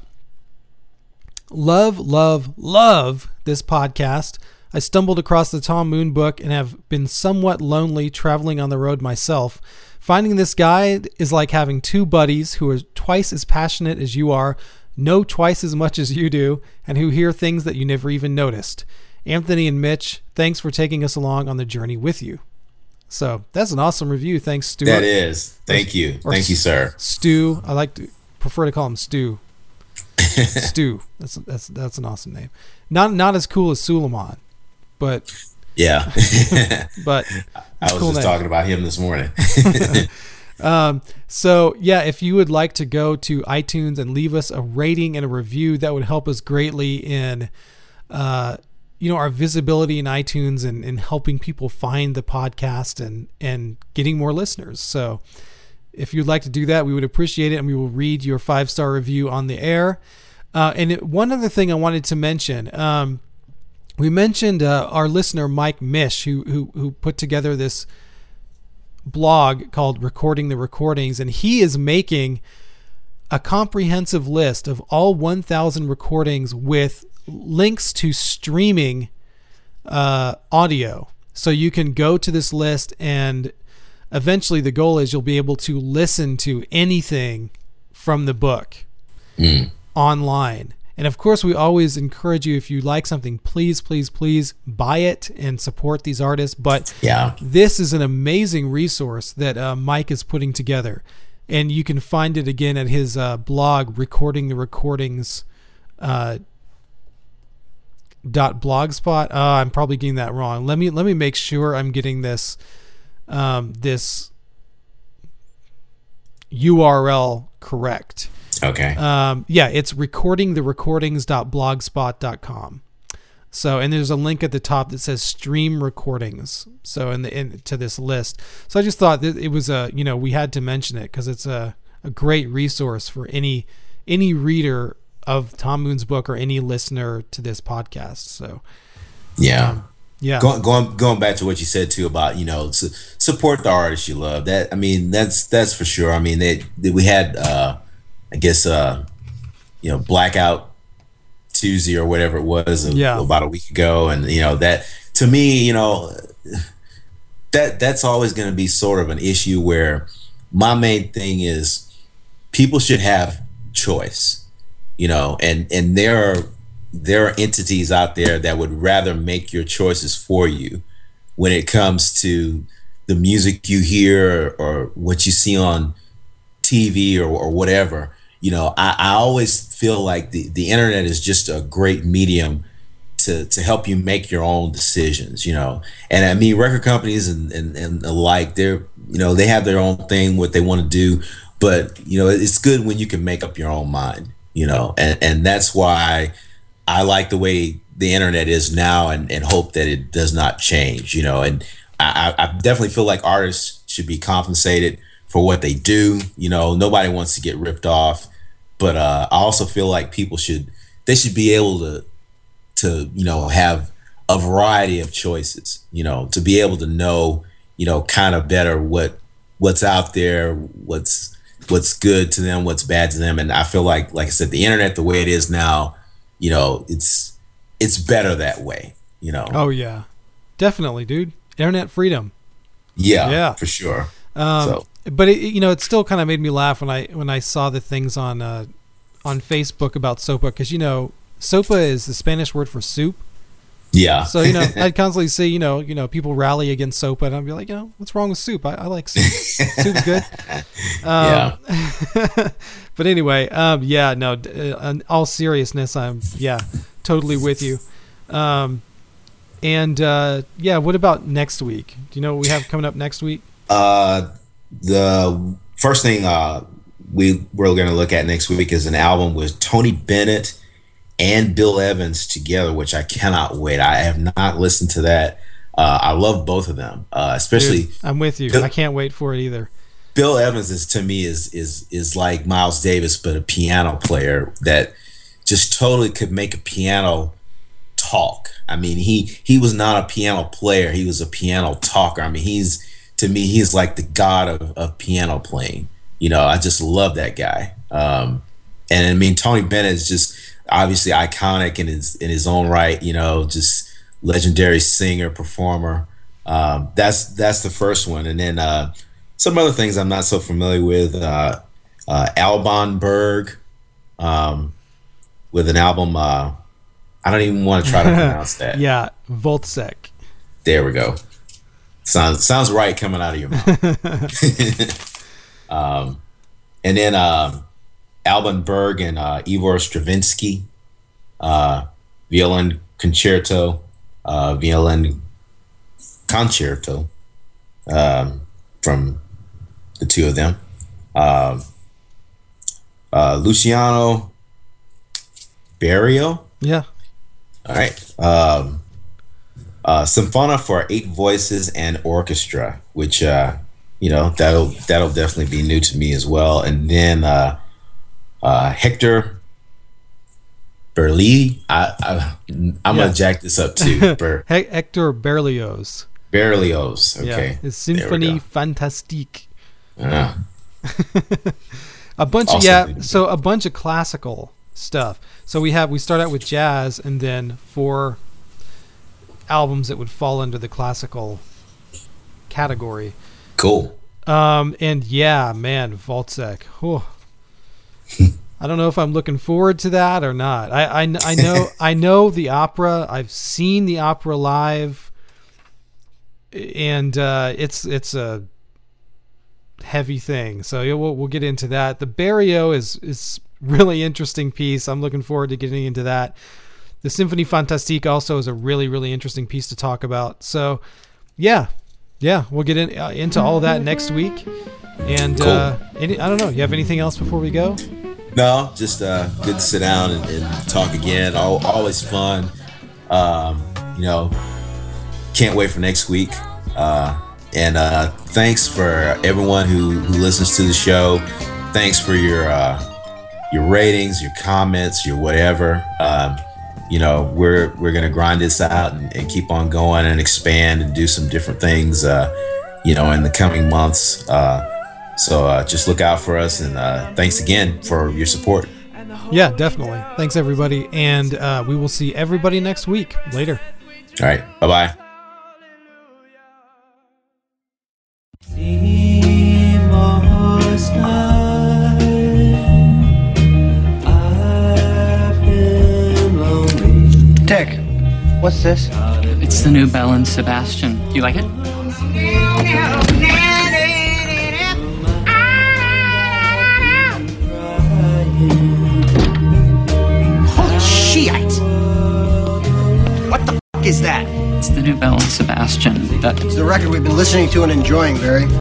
"Love, love, love this podcast. I stumbled across the Tom Moon book and have been somewhat lonely traveling on the road myself. Finding this guide is like having two buddies who are twice as passionate as you are, know twice as much as you do, and who hear things that you never even noticed." Anthony and Mitch, thanks for taking us along on the journey with you. So that's an awesome review. Thanks, Stu. That is. Thank you. or Thank you, sir. Stu. I like to prefer to call him Stu. *laughs* Stu. That's that's that's an awesome name. Not not as cool as Suleiman, but Yeah. *laughs* but I was cool just name. talking about him this morning. *laughs* Um, so yeah, if you would like to go to iTunes and leave us a rating and a review, that would help us greatly in, uh, you know, our visibility in iTunes and, and helping people find the podcast and and getting more listeners. So if you'd like to do that, we would appreciate it, and we will read your five star review on the air. Uh, and it, one other thing I wanted to mention. Um, we mentioned uh, our listener Mike Mish, who, who who put together this blog called Recording the Recordings, and he is making a comprehensive list of all 1,000 recordings with links to streaming uh, audio. So you can go to this list, and eventually the goal is you'll be able to listen to anything from the book online. And of course, we always encourage you if you like something, please, please, please buy it and support these artists. But Yeah. this is an amazing resource that uh, Mike is putting together. And you can find it again at his uh, blog, recording the recordings. Uh, dot blogspot. Uh, I'm probably getting that wrong. Let me let me make sure I'm getting this um, this URL correct. Okay. Um, yeah, it's recordingtherecordings.blogspot.com. So, and there's a link at the top that says stream recordings. So, in the in, to this list. So, I just thought that it was a you know we had to mention it because it's a, a great resource for any any reader of Tom Moon's book or any listener to this podcast. So, yeah. yeah, Going, going going back to what you said too about you know su- support the artists you love. That I mean that's that's for sure. I mean they we had uh I guess uh you know blackout Tuesday or whatever it was a- Yeah. about a week ago, and you know that to me you know that that's always going to be sort of an issue where my main thing is people should have choice you know and and there are there are entities out there that would rather make your choices for you when it comes to the music you hear or, what you see on TV or, or whatever. You know, I, I always feel like the, the internet is just a great medium to, to help you make your own decisions, you know. And I mean, record companies and, and, and alike, they're, you know, they have their own thing, what they want to do. But, you know, it's good when you can make up your own mind, you know, and, and that's why I like the way the internet is now and, and hope that it does not change, you know. And I, I I definitely feel like artists should be compensated for what they do. You know, nobody wants to get ripped off, but uh, I also feel like people should they should be able to to you know have a variety of choices. You know, to be able to know you know kind of better what what's out there, what's what's good to them, what's bad to them, and I feel like like I said, the internet the way it is now, you know, it's it's better that way. You know, oh yeah, definitely, dude. Internet freedom. yeah, yeah. for sure. Um, So- but it, you know, it still kind of made me laugh when I when I saw the things on uh, on Facebook about sopa because you know sopa is the Spanish word for soup. Yeah. So you know, *laughs* I'd constantly see you know you know people rally against sopa, and I'd be like, you know, what's wrong with soup? I, I like soup. Soup's good. *laughs* Um, *laughs* but anyway, um, yeah, no. uh, In all seriousness, I'm yeah, totally with you. Um, and uh, yeah, what about next week? Do you know what we have coming up next week? Uh, the first thing uh, we we're going to look at next week is an album with Tony Bennett and Bill Evans together, which I cannot wait. I have not listened to that. Uh, I love both of them, uh, especially Dude, I'm with you. Bill- I can't wait for it either. Bill Evans is to me is is is like Miles Davis, but a piano player that just totally could make a piano talk. I mean, he he was not a piano player; he was a piano talker. I mean, he's to me, he's like the god of, of piano playing. You know, I just love that guy. Um, and I mean, Tony Bennett is just obviously iconic in his in his own right. You know, just legendary singer performer. Um, that's that's the first one, and then uh, some other things I'm not so familiar with. Uh, uh, Alban Berg, um, with an album. Uh, I don't even want to try to *laughs* pronounce that. Yeah, Wozzeck. There we go. Sounds sounds right coming out of your mouth. *laughs* um, and then um, Alban Berg and uh, Igor Stravinsky, uh, violin concerto, uh, violin concerto um, from the two of them. Um, uh, Luciano Berio. Yeah. All right. Um, uh, Sinfonia for eight voices and orchestra, which uh, you know that'll that'll definitely be new to me as well. And then uh, uh, Hector Berli. I, I'm Yeah. gonna jack this up too. *laughs* Ber, He- Hector Berlioz. Berlioz. Okay. Yeah, Symphonie. Fantastique. Ah, A bunch of yeah, so a bunch of classical stuff. So we have we start out with jazz and then four albums that would fall under the classical category. cool. Um, and yeah, man. Whew. *laughs* I don't know if I'm looking forward to that or not. I, I, I know *laughs* I know the opera. I've seen the opera live, and uh, it's it's a heavy thing. So yeah, we'll we'll get into that. The Berio is is really interesting piece. I'm looking forward to getting into that. The Symphony Fantastique also is a really really interesting piece to talk about. So yeah, yeah, we'll get in, uh, into all of that next week. And Cool. uh, any, I don't know. You have anything else before we go? No, just uh, good to sit down and, and talk again. Al always fun. Um, you know, can't wait for next week. Uh, and uh, thanks for everyone who, who listens to the show. Thanks for your uh, your ratings, your comments, your whatever. Um, you know, we're we're gonna grind this out and, and keep on going and expand and do some different things. Uh, you know, in the coming months. Uh, so uh, just look out for us, and uh, thanks again for your support. Yeah, definitely. Thanks, everybody. And uh, we will see everybody next week. Later. All right, bye bye. What's this? It's the new Belle and Sebastian. You like it? Holy shit! What the fuck is that? It's the new Belle and Sebastian. That It's the record we've been listening to and enjoying, Barry.